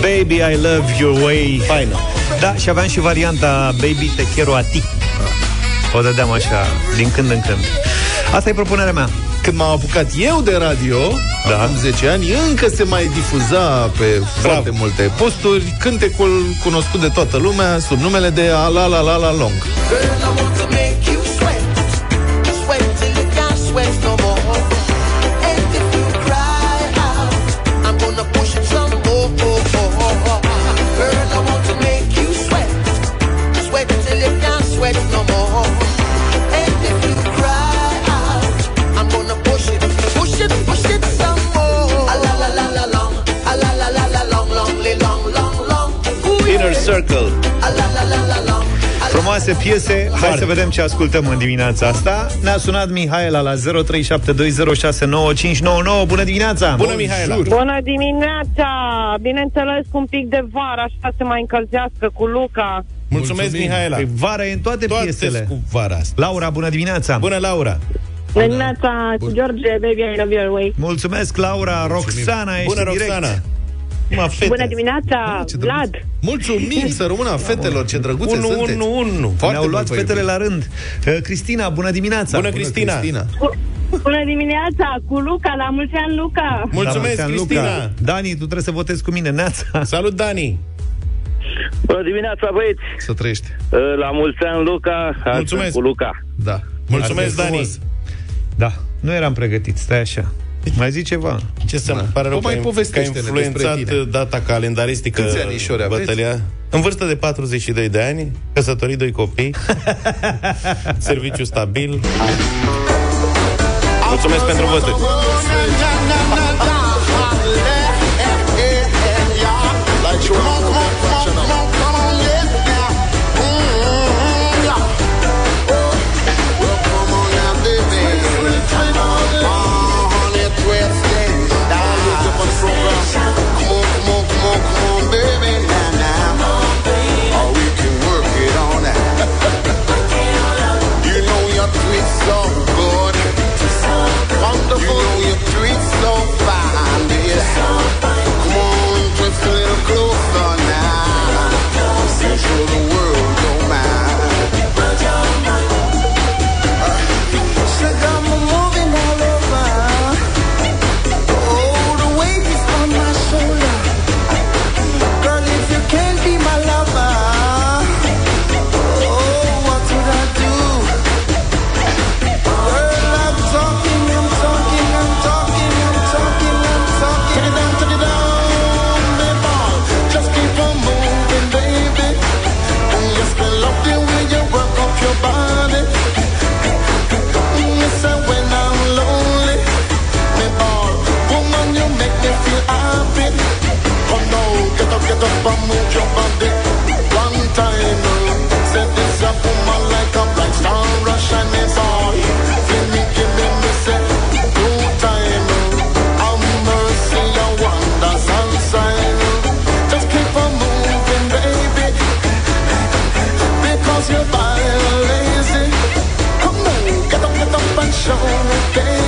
Baby, I love your way faină. Da, și aveam și varianta Baby, te quiero a ti O dădeam așa, din când în când Asta e propunerea mea Când m-am apucat eu de radio, Da. acum 10 ani, încă se mai difuza pe foarte multe posturi cântecul cunoscut de toată lumea sub numele de Ala La La La Long. 6 piese. Foarte. Să vedem ce ascultăm în dimineața asta. Ne-a sunat Mihaela la 0372069599. Bună dimineața! Bună, Mihaela! Bună dimineața! Bineînțeles, un pic de vară, așa se mai încălzească cu Luca. Mulțumesc, Mulțumim. Mihaela! Păi vara e în toate, toate piesele. cu vara asta. Laura, bună dimineața! Bună, Laura! Bună dimineața, George, baby, I love your way. Mulțumesc, Laura. Mulțumim. Roxana, ești Bună, Roxana. Direct. Roxana! Mă, fete. Bună dimineața, Ce Vlad. Mulțumim să rămână a fetelor, ce drăguțe Unu, sunteți. unu, unu. Foarte Ne-au luat mult, fetele băieți. la rând Uh, Cristina, bună dimineața! Bună, Cristina! Cristina. Bună dimineața, cu Luca, la mulți ani, Luca. Mulțumesc, La mulți ani, Cristina! Luca. Dani, tu trebuie să votezi cu mine, Neața Salut, Dani! Bună dimineața, băieți! Să trăiești. La mulți ani, Luca. Astăzi Mulțumesc. Cu Luca. Da. Mulțumesc, Asta e Dani! frumos. Da, nu eram pregătit, stai așa Mai zi ceva Ce să-mi pare rău O mai că, ai- că ai povestește-ne influențat despre tine. data calendaristică Câți anișori aveți? bătălia. În vârstă de 42 de ani, căsătorit, doi copii, serviciu stabil. Mulțumesc pentru voturi. show again.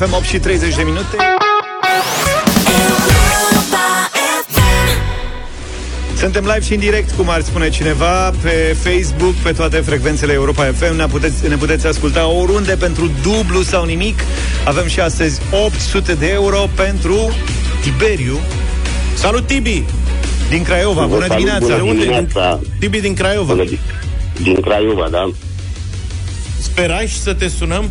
FM 8 și 30 de minute. Suntem live și în direct, cum ar spune cineva, pe Facebook, pe toate frecvențele Europa FM. Ne puteți, ne puteți asculta oriunde pentru dublu sau nimic. Avem și astăzi 800 de euro pentru Tiberiu. Salut, Tibi! Din Craiova, bună Vă salut, dimineața! bună De unde? dimineața. Tibi din Craiova. Bună di- Din Craiova, da. Sperași și să te sunăm?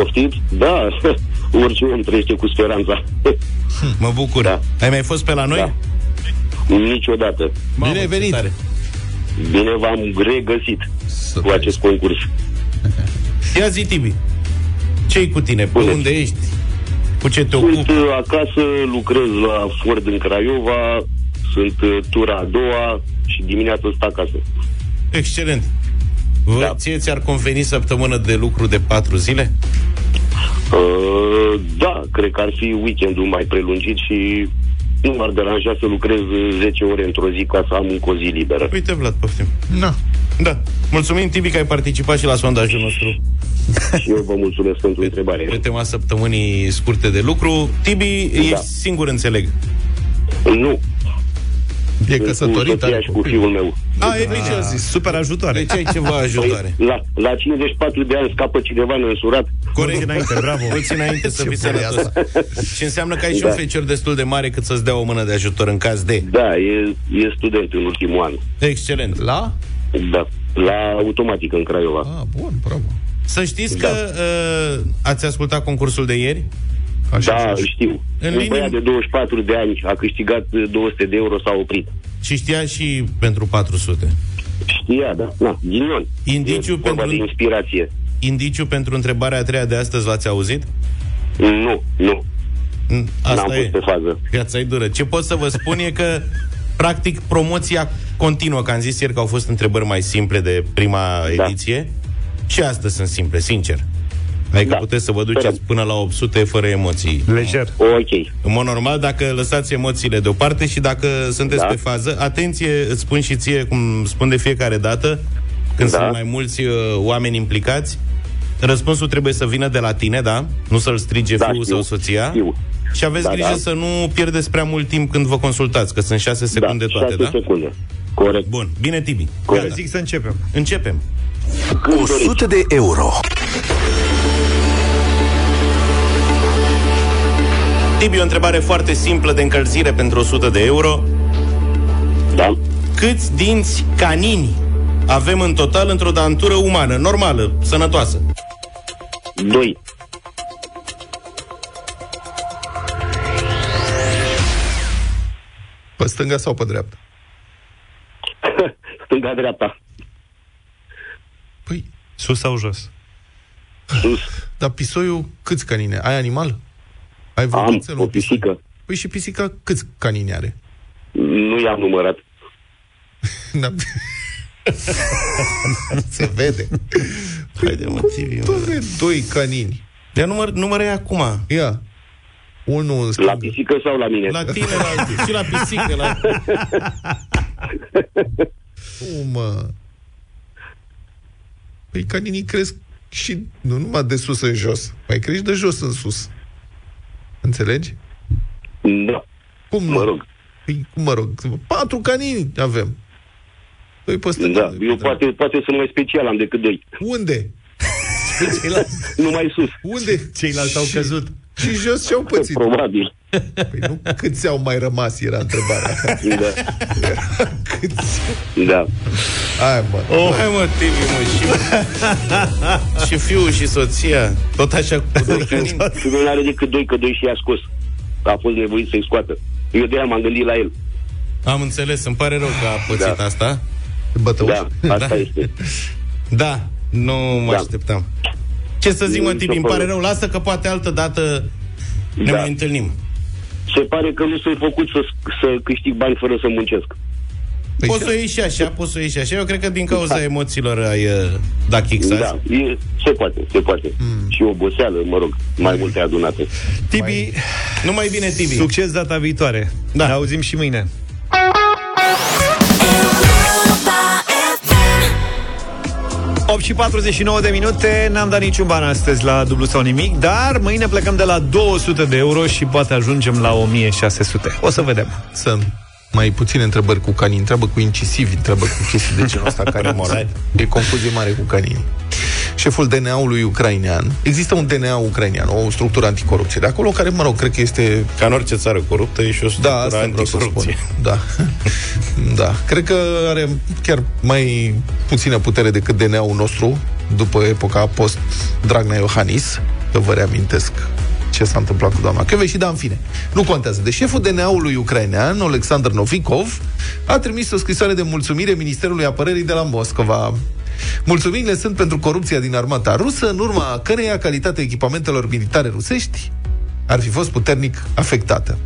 Poftiți? Da, orice om trăiește cu speranța. Mă bucur. Da. Ai mai fost pe la noi? Da. Niciodată. Mamă, Bine ai ce venit. tare. Bine v-am regăsit cu acest concurs. Ia zi, Tibi. Ce-i cu tine? Pe Bună. unde ești? Cu ce te Sunt ocupi? uh, acasă, lucrez la Ford în Craiova, sunt uh, tura a doua și dimineața stau acasă. Excelent. Vă, Da. Ție ți-ar conveni săptămână de lucru de patru zile? Uh, da, cred că ar fi weekendul mai prelungit și nu m-ar deranja să lucrez uh, 10 ore într-o zi ca să am încă o zi liberă. Uite, Vlad, poftim. Na. Da. Mulțumim, Tibi, că ai participat și la sondajul nostru Și eu vă mulțumesc pentru întrebare. pe tema săptămânii scurte de lucru. Tibi, Da. ești singur, înțeleg. Nu, E sunt cu căsătorit, soția are și cu copii. fiul meu. A, e nici A, zis, super ajutoare. Deci ai ceva ajutoare. Păi, La, la 54 de ani scapă cineva neînsurat. Corect. înainte, bravo. Mulți înainte să Ce fii bun e sănătos. Și înseamnă că ai și Da. un fecior destul de mare cât să-ți dea o mână de ajutor în caz de. Da, e, e student în ultimul an. Excelent. La? Da, la automatică în Craiova. Ah, bun, bravo. Să știți Da. că uh, ați ascultat concursul de ieri? Așa, Da, așa. știu. În Un linie- băiat de 24 de ani a câștigat uh, 200 de euro, s-a oprit. Și știa și pentru 400. Știa, da. Na, ghinion. Indiciu e vorba pentru- de inspirație. Indiciu pentru întrebarea a treia de astăzi l-ați auzit? Nu, nu. Mm, N-am Asta fost e. pe fază. Viața e dură. Ce pot să vă spun e că practic promoția continuă, că am zis ieri că au fost întrebări mai simple de prima Da. ediție și astăzi sunt simple, sincer. Adică Da. puteți să vă duceți Sperăm. până la 800 fără emoții. Lejer. Ok. În mod normal, dacă lăsați emoțiile deoparte și dacă sunteți Da. pe fază, atenție, îți spun și ție, cum spun de fiecare dată, când Da. sunt mai mulți uh, oameni implicați, răspunsul trebuie să vină de la tine, da? Nu să-l strige Da, fiul știu. sau soția. Știu. Și aveți Da, grijă da. să nu pierdeți prea mult timp când vă consultați, că sunt 6 secunde da, toate, 6 da? secunde. Corect. Bun, bine, Tibi. Corect. Gata. Zic să începem. Începem. Când doriți. 100 de euro. Tibi, o întrebare foarte simplă de încălzire pentru 100 de euro. Da. Câți dinți canini avem în total într-o dantură umană, normală, sănătoasă? 2. Pe stânga sau pe dreapta? Stânga-dreapta. Păi, Sus sau jos? Sus. dar pisoiul, câți canine? Ai animal? Ai vreo Am cățel, o un pisoi? pisică. Păi și pisica câți canini are? Nu i-am numărat. Da. Se vede. Hai de motivi. Doamne, doi canini. De număr, numără acum. Ia. Unul în La stânga. pisică sau la mine? La tine, la, și la pisică, la... Cum, mă? Păi caninii cresc și nu numai de sus în jos, mai crești de jos în sus. Înțelegi? Da. Cum nu? Mă rog. Păi, cum mă rog? Patru canini avem. Doi pe stânga. Da. doi pe Eu dreapta. poate, poate sunt mai special, am decât doi. Unde? Numai sus. Unde? Ceilalți au Și- căzut. Și jos ce-au pățit? Probabil. Păi nu câți au mai rămas, era întrebarea. Da. câți? Da. Hai, mă. Oh. Hai mă, Tibi, mă, și, și fiul și soția, tot așa cu doi canini. Și nu are decât doi, că doi și i-a scos. A fost nevoit să-i scoată. Eu de-aia m-am gândit la el. Am înțeles, îmi pare rău că a pățit Da. asta. Bătăuș? Da, asta Da. este. Da, nu mă Da. așteptam. Ce să zic, mă, Nici Tibi, o îmi pare problemă. rău, lasă că poate altă dată ne Da. mai întâlnim. Se pare că nu sunt făcut să, să câștig bani fără să muncesc. Păi Poți și- să o ieși și așa, poți să o ieși și așa. Eu cred că din cauza emoțiilor ai uh, dat kick Da, e, se poate, se poate. Hmm. Și oboseală, mă rog, mai multe adunate. Tibi, Numai bine, Tibi. succes data viitoare. Da. Ne auzim și mâine. 8 și 49 de minute. N-am dat niciun ban astăzi la dublu sau nimic Dar mâine plecăm de la 200 de euro Și poate ajungem la 1600 O să vedem. Să mai puține întrebări cu canii, întreabă cu incisivi, întreabă cu chestii de genul ăsta canii. e confuzie mare cu canii. Șeful DNA-ului ucrainean, există un DNA ucrainean, o structură anticorupție de acolo, care, mă rog, cred că este... Ca în orice țară coruptă, e și o Da, structură asta vreau să spun. anticorupție. Da. da. Cred că are chiar mai puțină putere decât DNA-ul nostru după epoca post-Dragnea Iohannis, că vă reamintesc ce s-a întâmplat cu doamna Chiove da, în fine. Nu contează. Deci șeful DNA-ului ucrainean, Alexander Novikov, a trimis o scrisoare de mulțumire Ministerului Apărării de la Moscova. Mulțumirile sunt pentru corupția din armata rusă, în urma căreia calitatea echipamentelor militare rusești ar fi fost puternic afectată.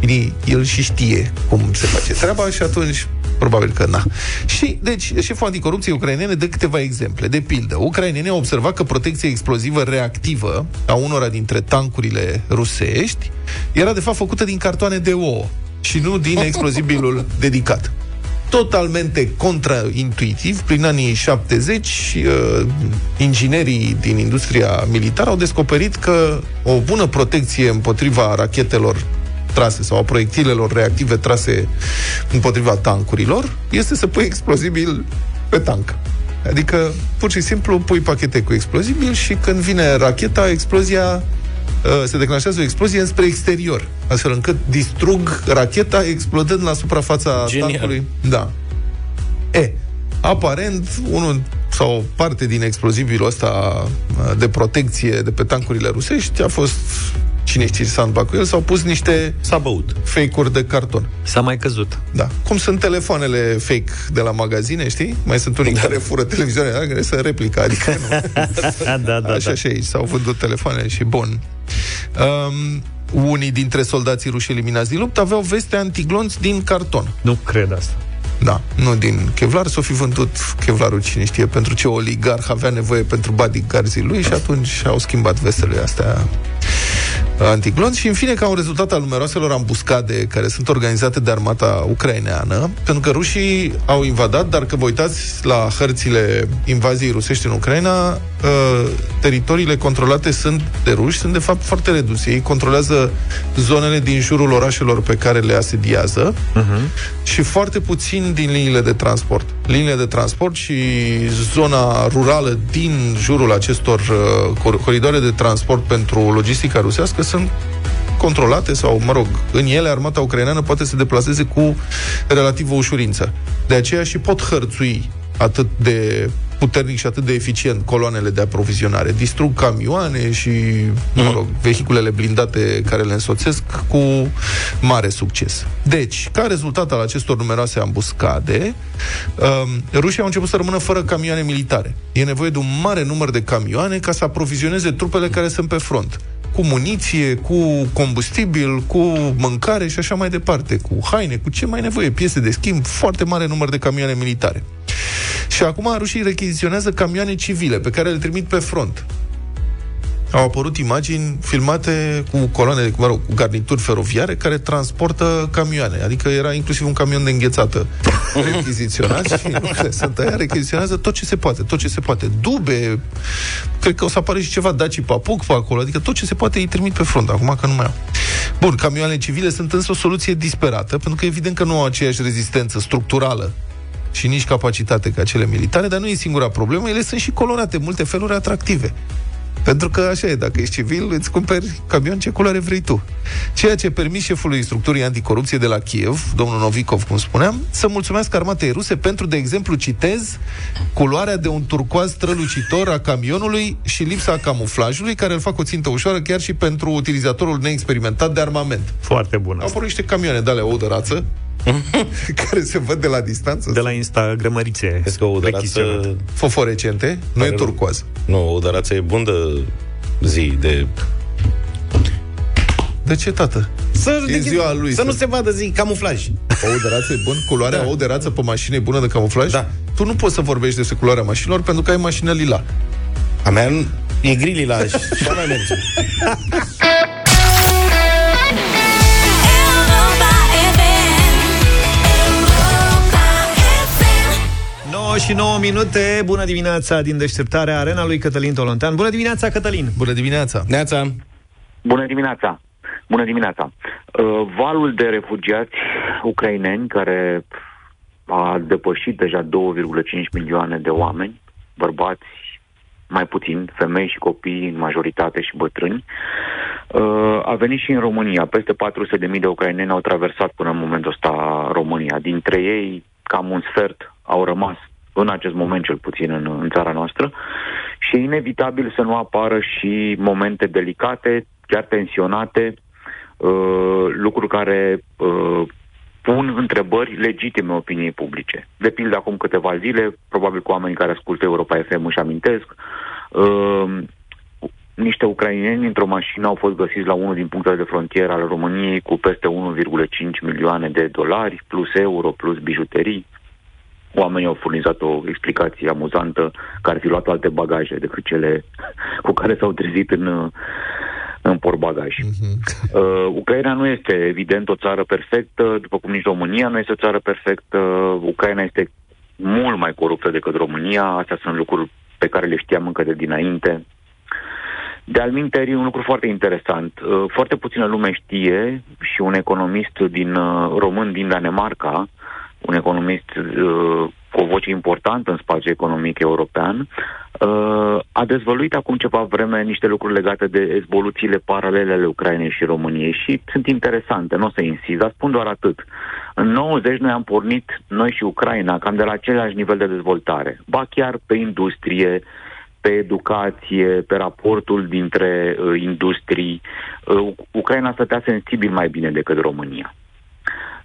Bine, el și știe cum se face treaba și atunci probabil că na. Și, deci, șeful anticorupției ucrainene dă câteva exemple. De pildă, ucrainenii au observat că protecția explozivă reactivă a unora dintre tancurile rusești era de fapt făcută din cartoane de ouă și nu din explozibilul dedicat totalmente contraintuitiv. Prin anii 70, uh, inginerii din industria militară au descoperit că o bună protecție împotriva rachetelor trase sau a proiectilelor reactive trase împotriva tancurilor este să pui explozibil pe tank. Adică, pur și simplu, pui pachete cu explozibil și când vine racheta, explozia uh, se declanșează o explozie spre exterior, astfel încât distrug racheta explodând la suprafața Genial. tancului. Da. E, aparent, unul sau o parte din explozibilul ăsta uh, de protecție de pe tancurile rusești a fost cine știe ce s-a întâmplat cu el, s-au pus niște S-a băut. fake-uri de carton. S-a mai căzut Da. Cum sunt telefoanele fake de la magazine, știi? Mai sunt unii da. care fură televizoane, da, care sunt replica, adică nu. da, da, da, Așa da. și aici, s-au vândut telefoane și bun. Um, unii dintre soldații ruși eliminați din luptă aveau veste antiglonți din carton. Nu cred asta Da, nu din Kevlar, s-o fi vândut Kevlarul cine știe pentru ce oligarh avea nevoie pentru bodyguards lui și atunci au schimbat vestele astea antiglonți și în fine ca un rezultat al numeroaselor ambuscade care sunt organizate de armata ucraineană, pentru că rușii au invadat, dar că vă uitați la hărțile invaziei rusești în Ucraina, uh, teritoriile controlate sunt de ruși, sunt de fapt foarte reduse. Ei controlează zonele din jurul orașelor pe care le asediază și foarte puțin din liniile de transport. Liniile de transport și zona rurală din jurul acestor uh, cor- coridoare de transport pentru logistica rusească sunt controlate sau, mă rog, în ele armata ucraineană poate să se deplaseze cu relativă ușurință. De aceea și pot hărțui atât de puternic și atât de eficient coloanele de aprovizionare. Distrug camioane și, mă rog, vehiculele blindate care le însoțesc cu mare succes. Deci, ca rezultat al acestor numeroase ambuscade, um, rușii au început să rămână fără camioane militare. E nevoie de un mare număr de camioane ca să aprovizioneze trupele care sunt pe front cu muniție, cu combustibil, cu mâncare și așa mai departe, cu haine, cu ce mai nevoie, piese de schimb, foarte mare număr de camioane militare. Și acum rușii rechiziționează camioane civile pe care le trimit pe front. Au apărut imagini filmate cu coloane, mă rog, cu garnituri feroviare care transportă camioane. Adică era inclusiv un camion de înghețată rechiziționat și nu, sunt aia, rechiziționează tot ce se poate, tot ce se poate. Dube, cred că o să apare și ceva Daci Papuc pe acolo, adică tot ce se poate îi trimit pe front, acum că nu mai au. Bun, camioanele civile sunt însă o soluție disperată, pentru că evident că nu au aceeași rezistență structurală și nici capacitate ca cele militare, dar nu e singura problemă, ele sunt și colorate în multe feluri atractive. Pentru că așa e, dacă ești civil, îți cumperi camion ce culoare vrei tu. Ceea ce permis șefului structurii anticorupție de la Kiev, domnul Novikov, cum spuneam, să mulțumească armatei ruse pentru, de exemplu, citez, culoarea de un turcoaz strălucitor a camionului și lipsa camuflajului, care îl fac o țintă ușoară chiar și pentru utilizatorul neexperimentat de armament. Foarte bun Au asta. apărut niște camioane de ale ou de rață, care se văd de la distanță, De la Instagramărițe Crezi că o rechiziționat. udărață... foforecente, nu e Care nu- turcoaz. Nu, o udărață e bun de zi, de... De ce, tată? Să, E ziua lui, Să să- nu se vadă zi, camuflaj. Ou de rață e bun? Culoarea Da. ou de rață pe mașină e bună de camuflaj? Da. Tu nu poți să vorbești despre culoarea mașinilor pentru că ai mașină lila. A mea nu- e gri la și așa mai merge. 9 și 9 minute, bună dimineața din deșteptarea Arena lui Cătălin Tolontan. Bună dimineața, Cătălin! Bună dimineața! Neața! Bună dimineața! Bună dimineața! Uh, valul de refugiați ucraineni care a depășit deja 2,5 milioane de oameni, bărbați mai puțin, femei și copii în majoritate și bătrâni, uh, a venit și în România. Peste 400.000 de ucraineni au traversat până în momentul ăsta România. Dintre ei, cam un sfert au rămas în acest moment cel puțin în, în țara noastră și e inevitabil să nu apară și momente delicate, chiar tensionate, uh, lucruri care uh, pun întrebări legitime opiniei publice. De pildă, acum câteva zile, probabil cu oamenii care ascultă Europa FM își amintesc, uh, niște ucraineni într-o mașină au fost găsiți la unul din punctele de frontieră al României cu peste 1,5 milioane de dolari, plus euro, plus bijuterii. Oamenii au furnizat o explicație amuzantă că ar fi luat alte bagaje decât cele cu care s-au trezit în, uh, în portbagaj. Uh, Ucraina nu este, evident, o țară perfectă, după cum nici România nu este o țară perfectă. Ucraina este mult mai coruptă decât România. Astea sunt lucruri pe care le știam încă de dinainte. De al minteri, un lucru foarte interesant. Uh, Foarte puțină lume știe și un economist din uh, român din Danemarca, un economist uh, cu o voce importantă în spațiul economic european, uh, a dezvăluit acum ceva vreme niște lucruri legate de evoluțiile paralele ale Ucrainei și României și sunt interesante, nu o să insist, dar spun doar atât. În 90 noi am pornit, noi și Ucraina, cam de la același nivel de dezvoltare, ba chiar pe industrie, pe educație, pe raportul dintre uh, industrii. Uh, Ucraina stătea sensibil mai bine decât România.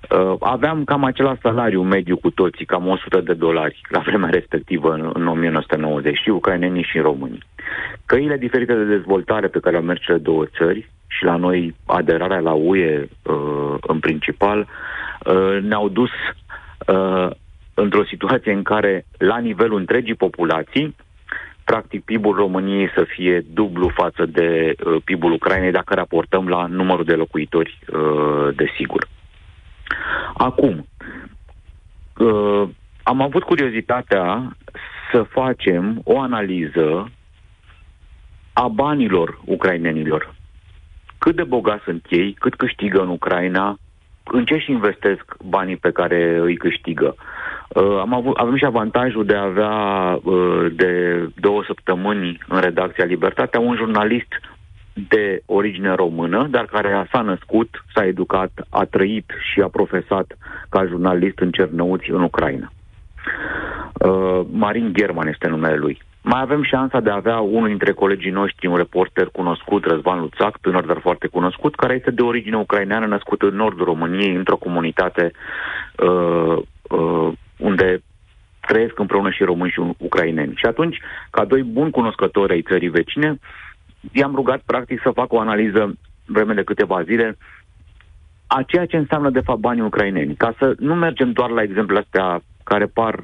Uh, aveam cam același salariu mediu cu toții, cam 100 de dolari la vremea respectivă în, în 1990 și ucrainenii și românii. Căile diferite de dezvoltare pe care au mers cele două țări și la noi aderarea la UE uh, în principal uh, ne-au dus uh, într-o situație în care la nivelul întregii populații practic PIB-ul României să fie dublu față de uh, PIB-ul Ucrainei dacă raportăm la numărul de locuitori, uh, desigur. Acum, uh, am avut curiozitatea să facem o analiză a banilor ucrainenilor. Cât de bogați sunt ei, cât câștigă în Ucraina, în ce și investesc banii pe care îi câștigă. Uh, am avut, avem și avantajul de a avea uh, de două săptămâni în redacția Libertatea un jurnalist de origine română, dar care s-a născut, s-a educat, a trăit și a profesat ca jurnalist în Cernăuți, în Ucraina. Uh, Marin German este numele lui. Mai avem șansa de a avea unul dintre colegii noștri, un reporter cunoscut, Răzvan Luțac, tânăr dar foarte cunoscut, care este de origine ucraineană, născut în nordul României, într-o comunitate uh, uh, unde trăiesc împreună și români și ucraineni. Și atunci, ca doi buni cunoscători ai țării vecine, i-am rugat practic să facă o analiză vreme de câteva zile a ceea ce înseamnă de fapt banii ucraineni. Ca să nu mergem doar la exemplele astea care par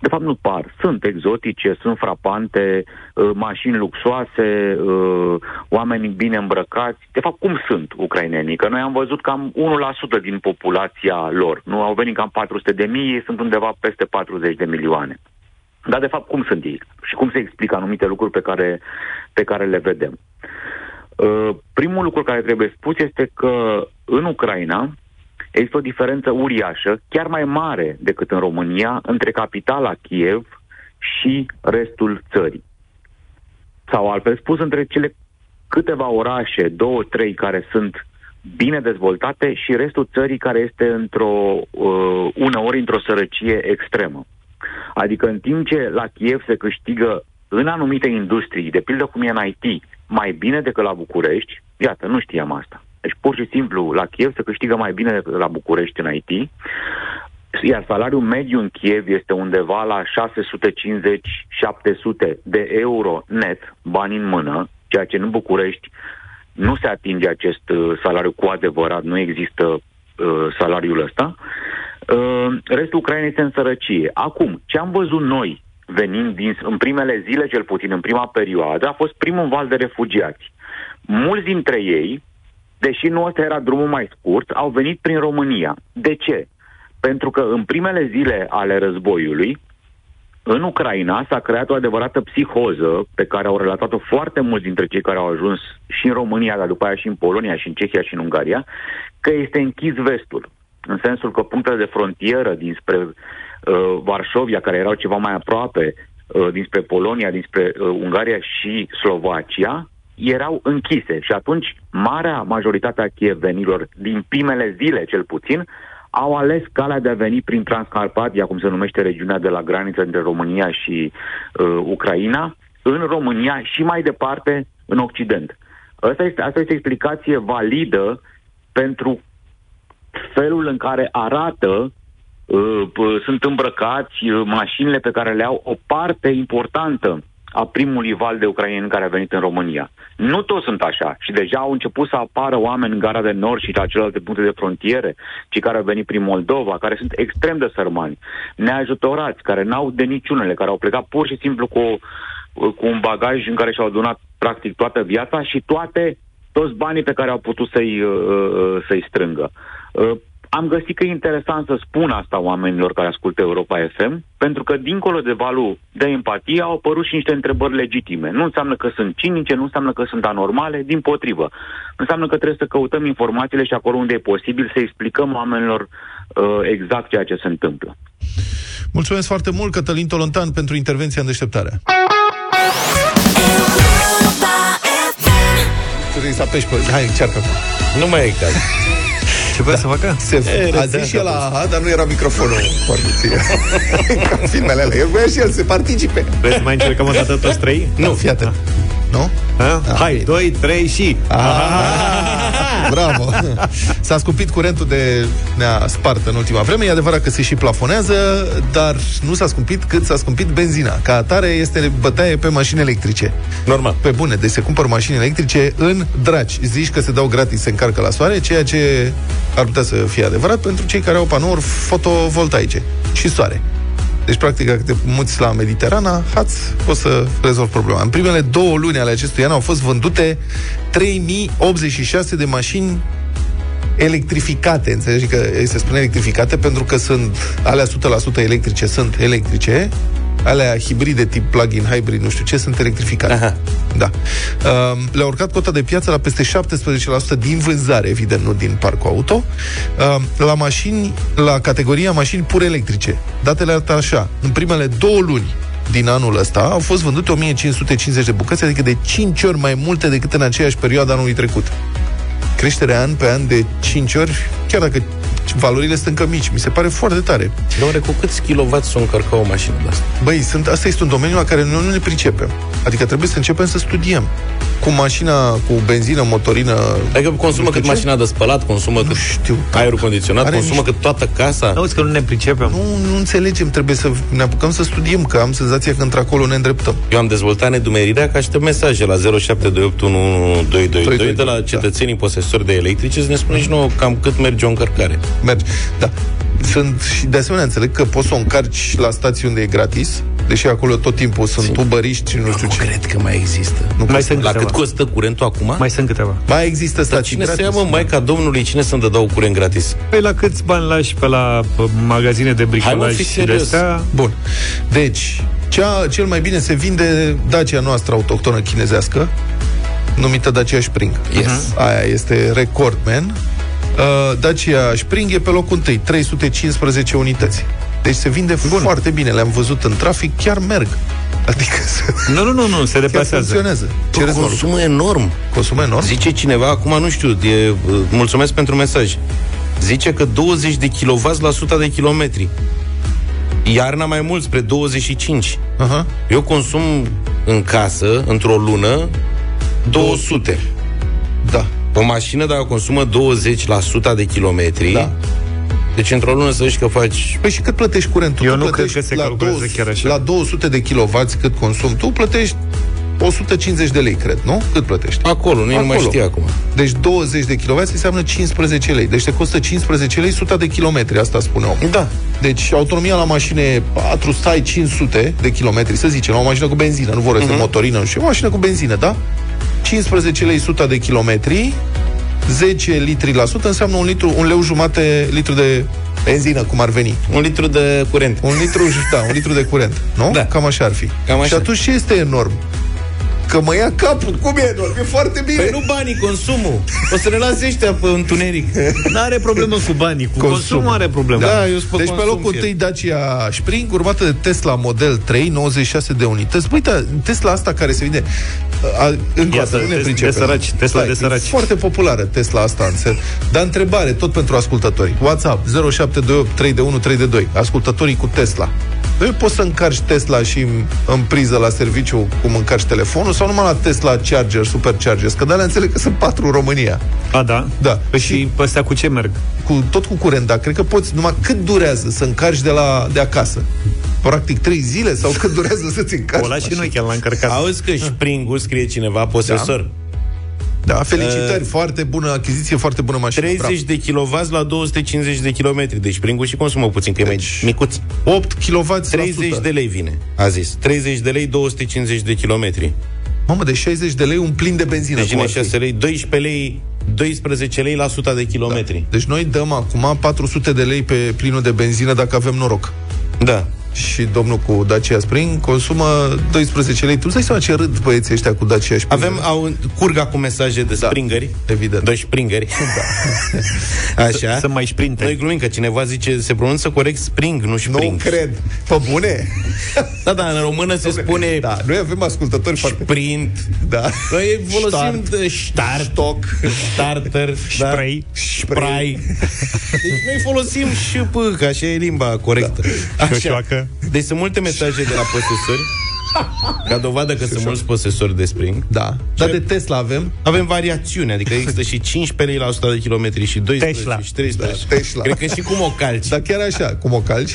de fapt nu par, sunt exotice, sunt frapante, uh, mașini luxoase, uh, oameni bine îmbrăcați. De fapt, cum sunt ucrainenii? Că noi am văzut cam 1% din populația lor. Nu au venit cam 400 de mii, ei sunt undeva peste 40 de milioane. Dar, de fapt, cum sunt ei? Și cum se explică anumite lucruri pe care, pe care le vedem? Uh, primul lucru care trebuie spus este că în Ucraina există o diferență uriașă, chiar mai mare decât în România, între capitala Kiev și restul țării. Sau altfel spus, între cele câteva orașe, două, trei, care sunt bine dezvoltate și restul țării care este într-o, uh, uneori într-o sărăcie extremă. Adică în timp ce la Kiev se câștigă în anumite industrii, de pildă cum e în IT, mai bine decât la București, iată, nu știam asta. Deci pur și simplu la Kiev se câștigă mai bine decât la București în IT, iar salariul mediu în Kiev este undeva la 650-700 de euro net, bani în mână, ceea ce în București nu se atinge acest uh, salariu cu adevărat, nu există uh, salariul ăsta. Uh, restul Ucrainei este în sărăcie. Acum, ce am văzut noi venind din, în primele zile, cel puțin în prima perioadă, a fost primul val de refugiați. Mulți dintre ei, deși nu ăsta era drumul mai scurt, au venit prin România. De ce? Pentru că în primele zile ale războiului, În Ucraina s-a creat o adevărată psihoză pe care au relatat-o foarte mulți dintre cei care au ajuns și în România, dar după aia și în Polonia, și în Cehia, și în Ungaria, că este închis vestul. În sensul că punctele de frontieră dinspre uh, Varșovia, care erau ceva mai aproape, uh, dinspre Polonia, dinspre uh, Ungaria și Slovacia, erau închise. Și atunci, marea majoritate a chievenilor, din primele zile cel puțin, au ales calea de a veni prin Transcarpatia, cum se numește regiunea de la graniță între România și uh, Ucraina, în România și mai departe în Occident. Asta este, asta este explicație validă pentru felul în care arată, uh, p- sunt îmbrăcați uh, mașinile pe care le au o parte importantă a primului val de ucrainieni care a venit în România. Nu toți sunt așa și deja au început să apară oameni în Gara de Nord și la celelalte puncte de frontiere, cei care au venit prin Moldova, care sunt extrem de sărmani, neajutorați, care n-au de niciunele, care au plecat pur și simplu cu, cu un bagaj în care și-au adunat practic toată viața și toate toți banii pe care au putut să-i, uh, să-i strângă. Uh, am găsit că e interesant să spun asta oamenilor care ascultă Europa FM, pentru că dincolo de valul de empatie au apărut și niște întrebări legitime. Nu înseamnă că sunt cinice, nu înseamnă că sunt anormale, din potrivă. Înseamnă că trebuie să căutăm informațiile și acolo unde e posibil să explicăm oamenilor uh, exact ceea ce se întâmplă. Mulțumesc foarte mult, Cătălin Tolontan, pentru intervenția în deșteptare. Trebuie să apeși pe... Hai, încearcă. Nu mai e caz. Ce vrea să facă? Se, a zis și el aha, dar nu era microfonul foarte ție. Ca în filmele alea. El voia și el să participe. Vreți să mai încercăm o dată toți trei? Nu, fii atent. Nu? Ha? Hai, doi, trei și... Bravo! S-a scumpit curentul de ne-a spart în ultima vreme. E adevărat că se și plafonează, dar nu s-a scumpit cât s-a scumpit benzina. Ca atare este bătaie pe mașini electrice. Normal. Pe bune, deci se cumpăr mașini electrice în draci. Zici că se dau gratis, se încarcă la soare, ceea ce ar putea să fie adevărat pentru cei care au panouri fotovoltaice și soare. Deci, practic, dacă te muți la Mediterana, haț, poți să rezolvi problema. În primele două luni ale acestui an au fost vândute 3086 de mașini electrificate, înțelegi? Că se spune electrificate pentru că sunt alea 100% electrice, sunt electrice, alea hibride tip plug-in hybrid, nu știu ce, sunt electrificate. Aha. Da. Uh, le-a urcat cota de piață la peste 17% din vânzare, evident, nu din parcul auto, uh, la mașini, la categoria mașini pur electrice. Datele arată așa. În primele două luni din anul ăsta au fost vândute 1550 de bucăți, adică de 5 ori mai multe decât în aceeași perioadă anului trecut. Creșterea an pe an de 5 ori, chiar dacă valorile sunt încă mici, mi se pare foarte tare. Doamne, cu câți kilowatt să încărca o mașină de asta? Băi, sunt, asta este un domeniu la care noi nu ne pricepem. Adică trebuie să începem să studiem. Cu mașina, cu benzină, motorină... Adică consumă cât mașina de spălat, consumă cât știu. aerul condiționat, Are consumă niște- cât toată casa. Auzi că nu ne pricepem. Nu, nu înțelegem, trebuie să ne apucăm să studiem, că am senzația că într-acolo ne îndreptăm. Eu am dezvoltat nedumerirea că aștept mesaje la 0728112222 de la cetățenii posesori de electrice să ne spună și nouă cam cât merge o încărcare. Mergi. Da. Sunt și de asemenea înțeleg că poți să o încarci la stații unde e gratis, deși acolo tot timpul sunt ubăriști și nu știu Nu ce. cred că mai există. Nu Mai poți să- sunt La câteva. cât costă curentul acum? Mai sunt câteva. Mai există Dar stații cine să gratis. ia, mă, Maica Domnului, cine să-mi dădau curent gratis? Păi la câți bani lași pe la pe magazine de Hai, mă, bricolaj fii și de serios. astea? Bun. Deci, cea, cel mai bine se vinde Dacia noastră autohtonă chinezească, numită Dacia Spring. Yes. Aia este recordman. Uh, Dacia Spring e pe locul întâi, 315 unități. Deci se vinde Bun. foarte bine. Le-am văzut în trafic, chiar merg. Adică se, Nu, nu, nu, nu, se chiar deplasează. funcționează. Ce Bă, râzi, Nolu? consumă enorm. Consumă enorm? Zice cineva, acum nu știu, e, mulțumesc pentru mesaj. Zice că 20 de kW la 100 de kilometri. Iarna mai mult, spre 25. Aha. Eu consum în casă, într-o lună, 200. Da. O mașină, dacă consumă 20 la 100 de kilometri, Da. deci într-o lună să zici că faci... Păi și cât plătești curentul? Eu Tu nu cred plătești că se la calculează 200 chiar așa. La 200 de kW cât consum tu, plătești 150 de lei, cred, nu? Cât plătești? Acolo, nu, nu mai Acolo. știu acum. Deci 20 de kW înseamnă 15 lei. Deci te costă 15 lei 100 de kilometri, asta spune omul. Da. Deci autonomia la mașină e 4 stai 500 de kilometri, să zicem, la o mașină cu benzină, nu vorbesc Mhm. uh-huh. de motorină, nu știu, o mașină cu benzină, da? 15 lei 100 de kilometri, 10 litri la sută înseamnă un, litru, un leu jumate litru de Benzină, cum ar veni. Un litru de curent. Un litru, da, un litru de curent, nu? Da. Cam așa ar fi. Cam așa. Și atunci ce este enorm? Că mă ia capul. Cum e enorm? E foarte bine. Păi nu banii, consumul. O să ne lase ăștia pe întuneric. Nu are problemă cu banii, cu consumul, consumul are problemă. Da, eu sunt pe deci pe consum locul fier. întâi Dacia Spring, urmată de Tesla Model 3, 96 de unități. Băi, da, Tesla asta care se vinde... A, încă o Iată, dată, nu ne Tes- pricepem. de săraci, Tesla Stai, de e săraci. foarte populară Tesla asta în ser. Dar întrebare, tot pentru ascultători. WhatsApp 0728 3 de 1 3 de 2. Ascultătorii cu Tesla. Nu poți să încarci Tesla și în- în priză la serviciu cum încarci telefonul sau numai la Tesla Charger, Superchargers? Că de alea înțeleg că sunt patru în România. A, da? Da. Păi și pe astea cu ce merg? Cu, tot cu curent, dar cred că poți, numai cât durează să încarci de, la, de acasă? Practic trei zile sau cât durează să-ți încarci? O lași și noi chiar la încărcat. Auzi că spring scrie cineva, posesor. Da, felicitări, Uh, foarte bună achiziție, foarte bună mașină. 30 de kW la 250 de km. Deci spring și consumă puțin, că e mai Deci, micuț. 8 kW 30 de lei vine, a zis. 30 de lei, 250 de kilometri. Mamă, de 60 de lei un plin de benzină. Deci cum vine ar fi. 6 lei, 12 lei, 12 lei la 100 de kilometri. Deci noi dăm acum 400 de lei pe plinul de benzină dacă avem noroc. Da. Și domnul cu Dacia Spring consumă 12 lei. Tu îți dai seama ce râd băieții ăștia cu Dacia Spring? Avem, au, curg acum mesaje de Da, springeri. evident. De springeri. Da. Așa. Să mai sprinte. Noi glumim că cineva zice, se pronunță corect spring, nu Nu spring. cred. Pe bune? Da, da, în română se spune Da, noi avem ascultători foarte... sprint. Da. Noi folosim Start. de start, stock, starter, Spray. da, spray. Deci noi folosim și p, că așa e limba corectă. Da. Așa. Șoșoacă. Deci sunt multe mesaje de la posesori ca dovadă că sunt mulți posesori de spring. Da. Dar de Tesla avem? Avem variațiune, adică există și 15 lei la 100 de kilometri și 12 Tesla. și 13. Da, Tesla. Cred că și cum o calci. Dar chiar așa, cum o calci?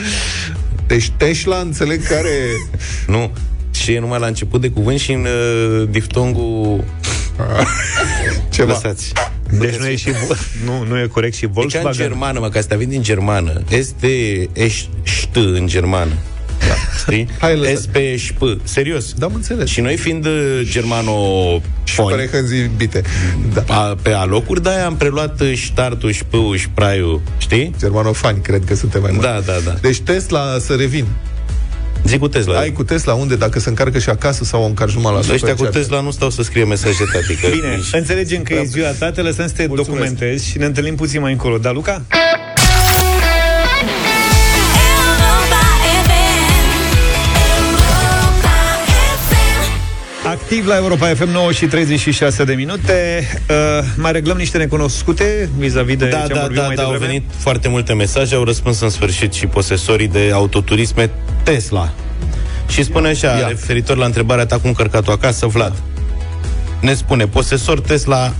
Deci Tesla, înțeleg care... Nu. Și e numai la început de cuvânt și în uh, diftongul Ceva. lăsați. Deci nu e, și, nu, nu e corect și Deci în Volkswagen. germană, mă, că asta vine din germană. Este eșt în germană. Da. Știi? Hai, lăsat. SP șp. Serios. Da, am înțeles. Și noi fiind uh, germano Pare hânzi bite. Da. a, pe alocuri, de-aia am preluat uh, ștartul, șpâul, șpraiul, știi? Germanofani, cred că suntem mai mulți. Da, da, da. Deci Tesla, să revin. Zic cu Tesla. Ai cu Tesla unde? Dacă se încarcă și acasă sau o încarci numai la Ăștia cu supercharger? Tesla nu stau să scrie mesaje, tati. Că Bine, înțelegem că e ziua ta, te lăsăm să te Mulțumesc. documentezi și ne întâlnim puțin mai încolo. Da, Luca? Activ la Europa FM 9 și 36 de minute. Uh, mai reglăm niște necunoscute vis-a-vis de Da, ce am da, vorbit da, mai da, au devreme? venit foarte multe mesaje, au răspuns în sfârșit și posesorii de autoturisme Tesla. Și spune așa, Ia. referitor la întrebarea ta cum cărcat-o acasă, Vlad. Ne spune, posesor Tesla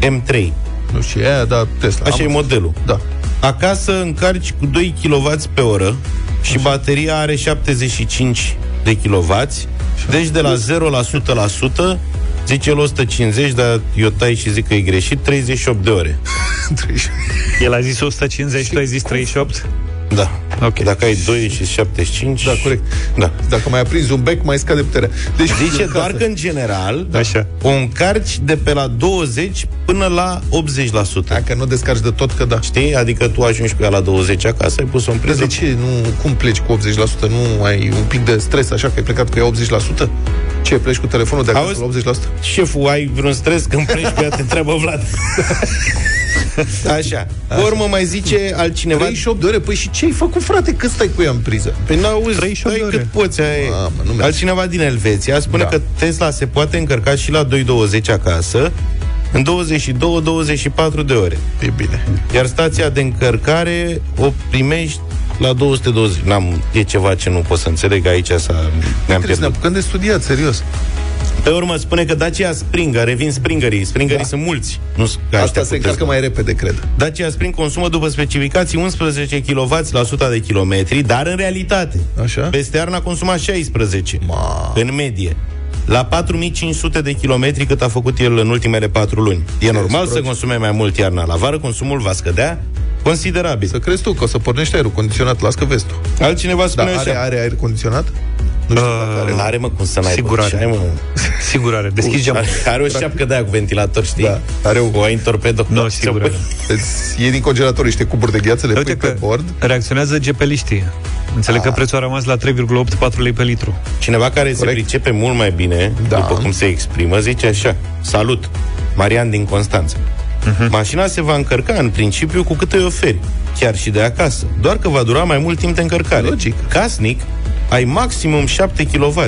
M3. Nu știu, aia, da, Tesla. Așa Am e modelul. Da. Acasă încarci cu 2 kW pe oră și bateria are 75 de kW. Deci de la 0 la 100%, zice el 150, dar eu tai și zic că e greșit, 38 de ore. El a zis 150, tu ai zis 38? Da. Ok. Dacă ai 2 și 75... Da, corect. Da. Dacă mai aprinzi un bec, mai scade puterea. Deci, Zice în doar casă. că în general Așa. o încarci de pe la 20 până la 80%. Dacă nu descarci de tot, că da. Știi? Adică tu ajungi cu ea la 20 acasă, ai pus-o în Dar priză. de ce? Nu, cum pleci cu 80%? Nu ai un pic de stres așa că ai plecat cu ea 80%? Ce, pleci cu telefonul de acasă Auzi? la 80%? Șeful, ai vreun stres când pleci pe ea, te întreabă Vlad. Așa. Pe urmă mai zice altcineva... 38 de ore? Păi și ce ai făcut, frate, cât stai cu ea în priză? Păi n-auzi, 38 stai de ore. cât poți. Aia e. Mamă, nu merge. Altcineva din Elveția spune Da. că Tesla se poate încărca și la 2.20 acasă în 22-24 de ore. E bine. Iar stația de încărcare o primești la 220. N-am, e ceva ce nu pot să înțeleg aici, s-a, ne-am Trebuie să ne pierdut. apucăm de studiat, serios. Pe urmă spune că Dacia Springer, revin Springerii, Springerii Da. sunt mulți. Nu sunt ca Asta ăștia se cu încarcă Tesla. mai repede, cred. Dacia Spring consumă după specificații 11 kW la 100 de kilometri, dar în realitate, Așa? peste iarnă a consumat 16, Ma. în medie. La 4500 de kilometri cât a făcut el în ultimele 4 luni. E normal să prost. consume mai mult iarna. La vară consumul va scădea considerabil. Să crezi tu că o să pornești aerul condiționat, las că vezi tu. Altcineva Da, spune are, așa. are aer condiționat? Nu știu dacă are. N-are, mă, cum să n-aibă. Sigur are. Ce ai, mă? Sigur are. Deschizi geamul. Are, are o șapcă de aia cu ventilator, știi? Da. Are o- o ai în torpedo. Nu, sigur are. Îți iei din congelator niște cuburi de gheață, le Uite pui pe că bord. reacționează gepeliștii. Înțeleg că prețul a rămas la 3,84 lei pe litru. Cineva care se pricepe mult mai bine, Da. după cum se exprimă, zice așa. Salut, Marian din Constanța. Mașina se va încărca în principiu cu cât îi oferi, chiar și de acasă, doar că va dura mai mult timp de încărcare. Logic. Casnic, ai maximum 7 kW.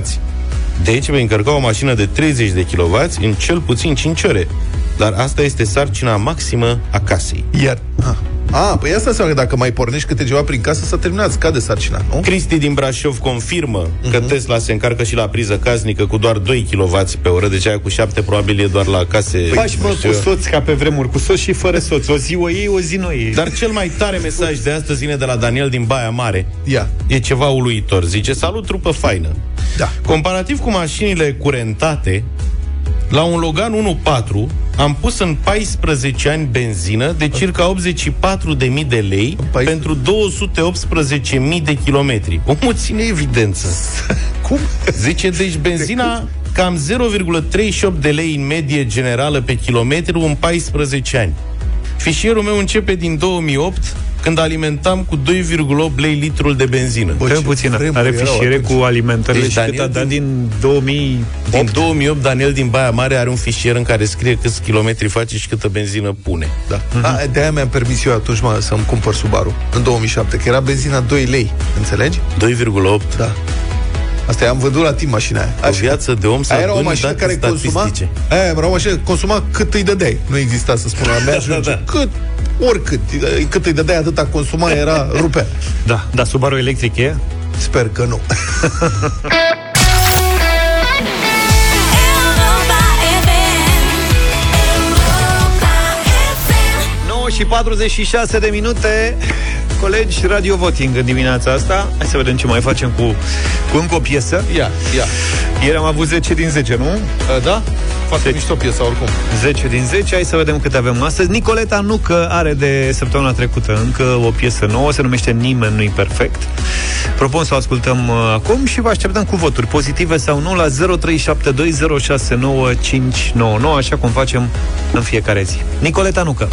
De aici vei încărca o mașină de 30 de kW în cel puțin 5 ore. Dar asta este sarcina maximă a casei. Iar... Ah. A, păi asta înseamnă că dacă mai pornești câte ceva prin casă, s-a terminat, scade sarcina, nu? Cristi din Brașov confirmă că Tesla se încarcă și la priză casnică cu doar 2 kW pe oră, deci aia cu 7 probabil e doar la case. Faci, mă, nu știu cu eu. soț ca pe vremuri, cu soț și fără soț. O zi o iei, o zi nu o iei. Dar cel mai tare mesaj de astăzi vine de la Daniel din Baia Mare. Ia. E ceva uluitor. Zice, salut, trupă faină. Da. Comparativ cu mașinile curentate, la un Logan 1.4 am pus în 14 ani benzină de circa 84.000 de lei În 14? pentru 218.000 de kilometri. Omul ține evidență. Cum? Zice, deci benzina cam 0,38 de lei în medie generală pe kilometru în 14 ani. Fișierul meu începe din 2008, când alimentam cu 2,8 lei litrul de benzină. Bă, Stai ce puțin, vremuri are erau fișiere atunci. cu alimentările Deci și cât Daniel a dat din- din 2000 Din 2008, Daniel din Baia Mare are un fișier în care scrie câți kilometri face și câtă benzină pune. Da. A, de-aia mi-am permis eu atunci mă, să-mi cumpăr Subaru, în 2007, că era benzina 2 lei, înțelegi? 2,8. Da. Asta i-am vândut la timp mașina aia. O viață de om să Aia era o aduni mașină date care consuma statistice. Aia era o mașină care consuma cât îi dădeai. Nu exista să spună mea Da, da. Cât, oricât. Cât îi dădeai, atâta consuma, era rupea. Da, da, Subaru electric e? Sper că nu. Europa FM. Europa FM. 9 și 46 de minute Colegi, radio voting în dimineața asta. Hai să vedem ce mai facem cu, cu încă o piesă. Ia, ia. Ieri am avut 10 din 10, nu? Uh, Da? Foarte mișto piesa, oricum. 10 din 10, hai să vedem câte avem astăzi. Nicoleta Nucă are de săptămâna trecută încă o piesă nouă. Se numește Nimeni nu-i perfect. Propun să o ascultăm uh, acum și vă așteptăm cu voturi pozitive sau nu la 0372069599 Așa cum facem în fiecare zi. Nicoleta Nucă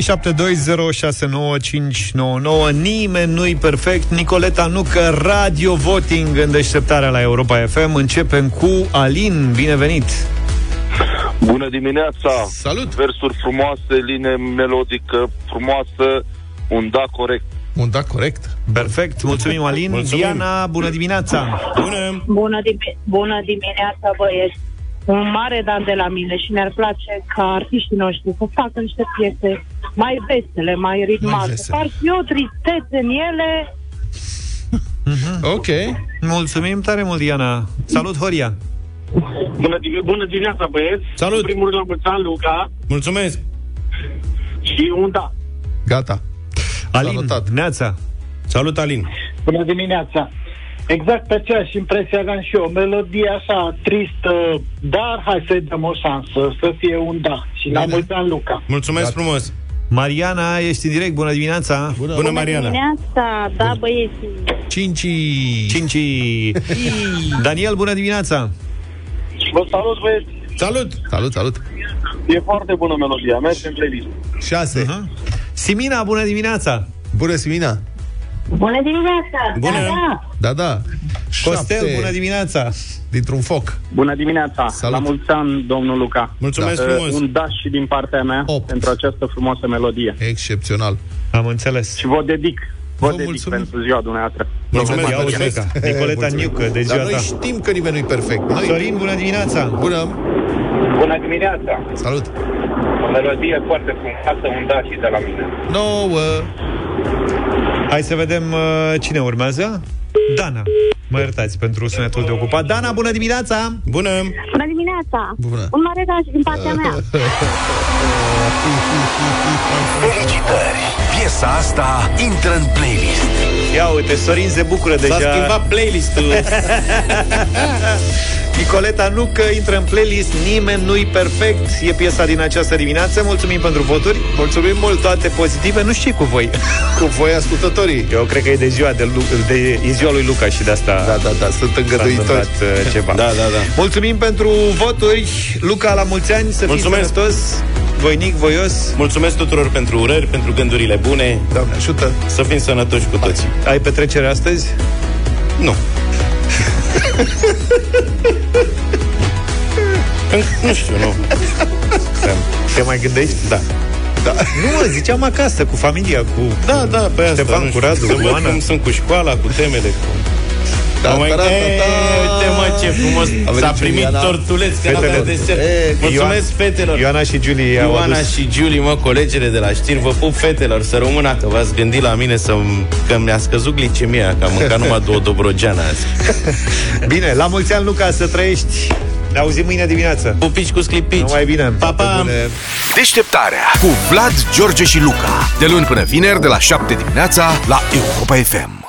0372069599 Nimeni nu-i perfect Nicoleta Nucă, Radio Voting În deșteptarea la Europa FM Începem cu Alin, binevenit Bună dimineața! Salut! Versuri frumoase, linie melodică frumoasă, un da corect. Un da corect. Perfect, mulțumim Alin Mulțumim. Diana, bună dimineața Bună! Bună, dimi- bună dimineața, băieți! Un mare dan de la mine și mi-ar place ca artiștii noștri să facă niște piese mai vesele, mai ritmate. vesele. Par fi o tristețe în ele. Ok. Mulțumim tare mult, Diana Salut, Horia Bună, dim- bună dimineața, băieți! Salut! În primul rând, la mulți ani, Luca, Mulțumesc! și un da. Gata. Alin, Salutat. Neața Salut, Alin! Bună dimineața! Exact pe aceeași impresie aveam și eu. Melodie așa tristă, dar hai să-i dăm o șansă, să fie un da. Și la Bine. mulți ani, Luca. Mulțumesc frumos! Mariana, ești în direct, bună dimineața Bună. Bună, Mariana! dimineața, da, băieți. Cinci. Cinci Daniel, bună dimineața Vă salut, băieți! Salut! Salut, salut. E foarte bună melodia, merge în playlist. Șase. Aha. Simina, bună dimineața Bună, Simina. Bună dimineața! Bună. Da, da. Costel, Șapte bună dimineața Dintr-un foc. Bună dimineața! Salut. La mulți ani, domnul Luca. Mulțumesc Da. frumos! Uh, un da și din partea mea Opt. pentru această frumoasă melodie. Excepțional. Am înțeles Și vă dedic, vă Vă dedic mulțumim. pentru ziua dumneavoastră. Mulțumesc, Ia uite, mulțumesc! Nicoleta Mulțumim. Niucă, de Dar ziua noi ta știm că nimeni nu-i perfect. Noi... Sorin, bună dimineața Bună. Bună dimineața! Salut. O melodie foarte frumoasă, un da și de la mine. Nouă. Hai să vedem uh, cine urmează Dana Mă iertați pentru sunetul de ocupat Dana, bună dimineața Bună! Bună dimineața! Bună. Un mare da și din partea mea. Felicitări! Piesa asta intră în playlist. Ia uite, Sorin se bucură deja S-a schimbat playlistul! Nicoleta nu că intră în playlist Nimeni nu-i perfect E piesa din această dimineață Mulțumim pentru voturi Mulțumim mult. Toate pozitive, nu știu cu voi Cu voi ascultătorii. Eu cred că e de ziua, de, Lu- de, e ziua lui Luca și de asta Da, da, da, sunt s-a îngăduitori. întâmplat uh, ceva Da, da, da. Mulțumim pentru voturi Luca, la mulți ani, să fii Mulțumesc. sănătos Voinic, voios Mulțumesc tuturor pentru urări, pentru gândurile bune. Doamne ajută. Să fim sănătoși cu toții. Ai petrecere astăzi? Nu. Înc- nu știu, nu. Te mai gândești? Da. Da. Nu, mă, ziceam acasă, cu familia, cu... Da, da, pe asta. Ștefan, nu cu știu. Radu, Să cu văd Ana. cum sunt cu școala, cu temele, cu... Da, mai... da, da, da, Ei, da. Uite mă ce frumos A venit S-a primit Juliana. tortuleți Că Fetele. n-avea desert E, Mulțumesc Ioan- fetelor Ioana și Julie au Ioana adus. și Julie, mă, colegele de la știri Vă pup fetelor, să rămână Că v-ați gândit la mine să Că mi-a scăzut glicemia Că am mâncat numai două dobrogeană azi Bine, la mulți ani, Luca, să trăiești Ne auzim mâine dimineață Pupici cu sclipici Numai bine Pa, pa! Bune. Deșteptarea cu Vlad, George și Luca. De luni până vineri, de la 7 dimineața, la Europa FM.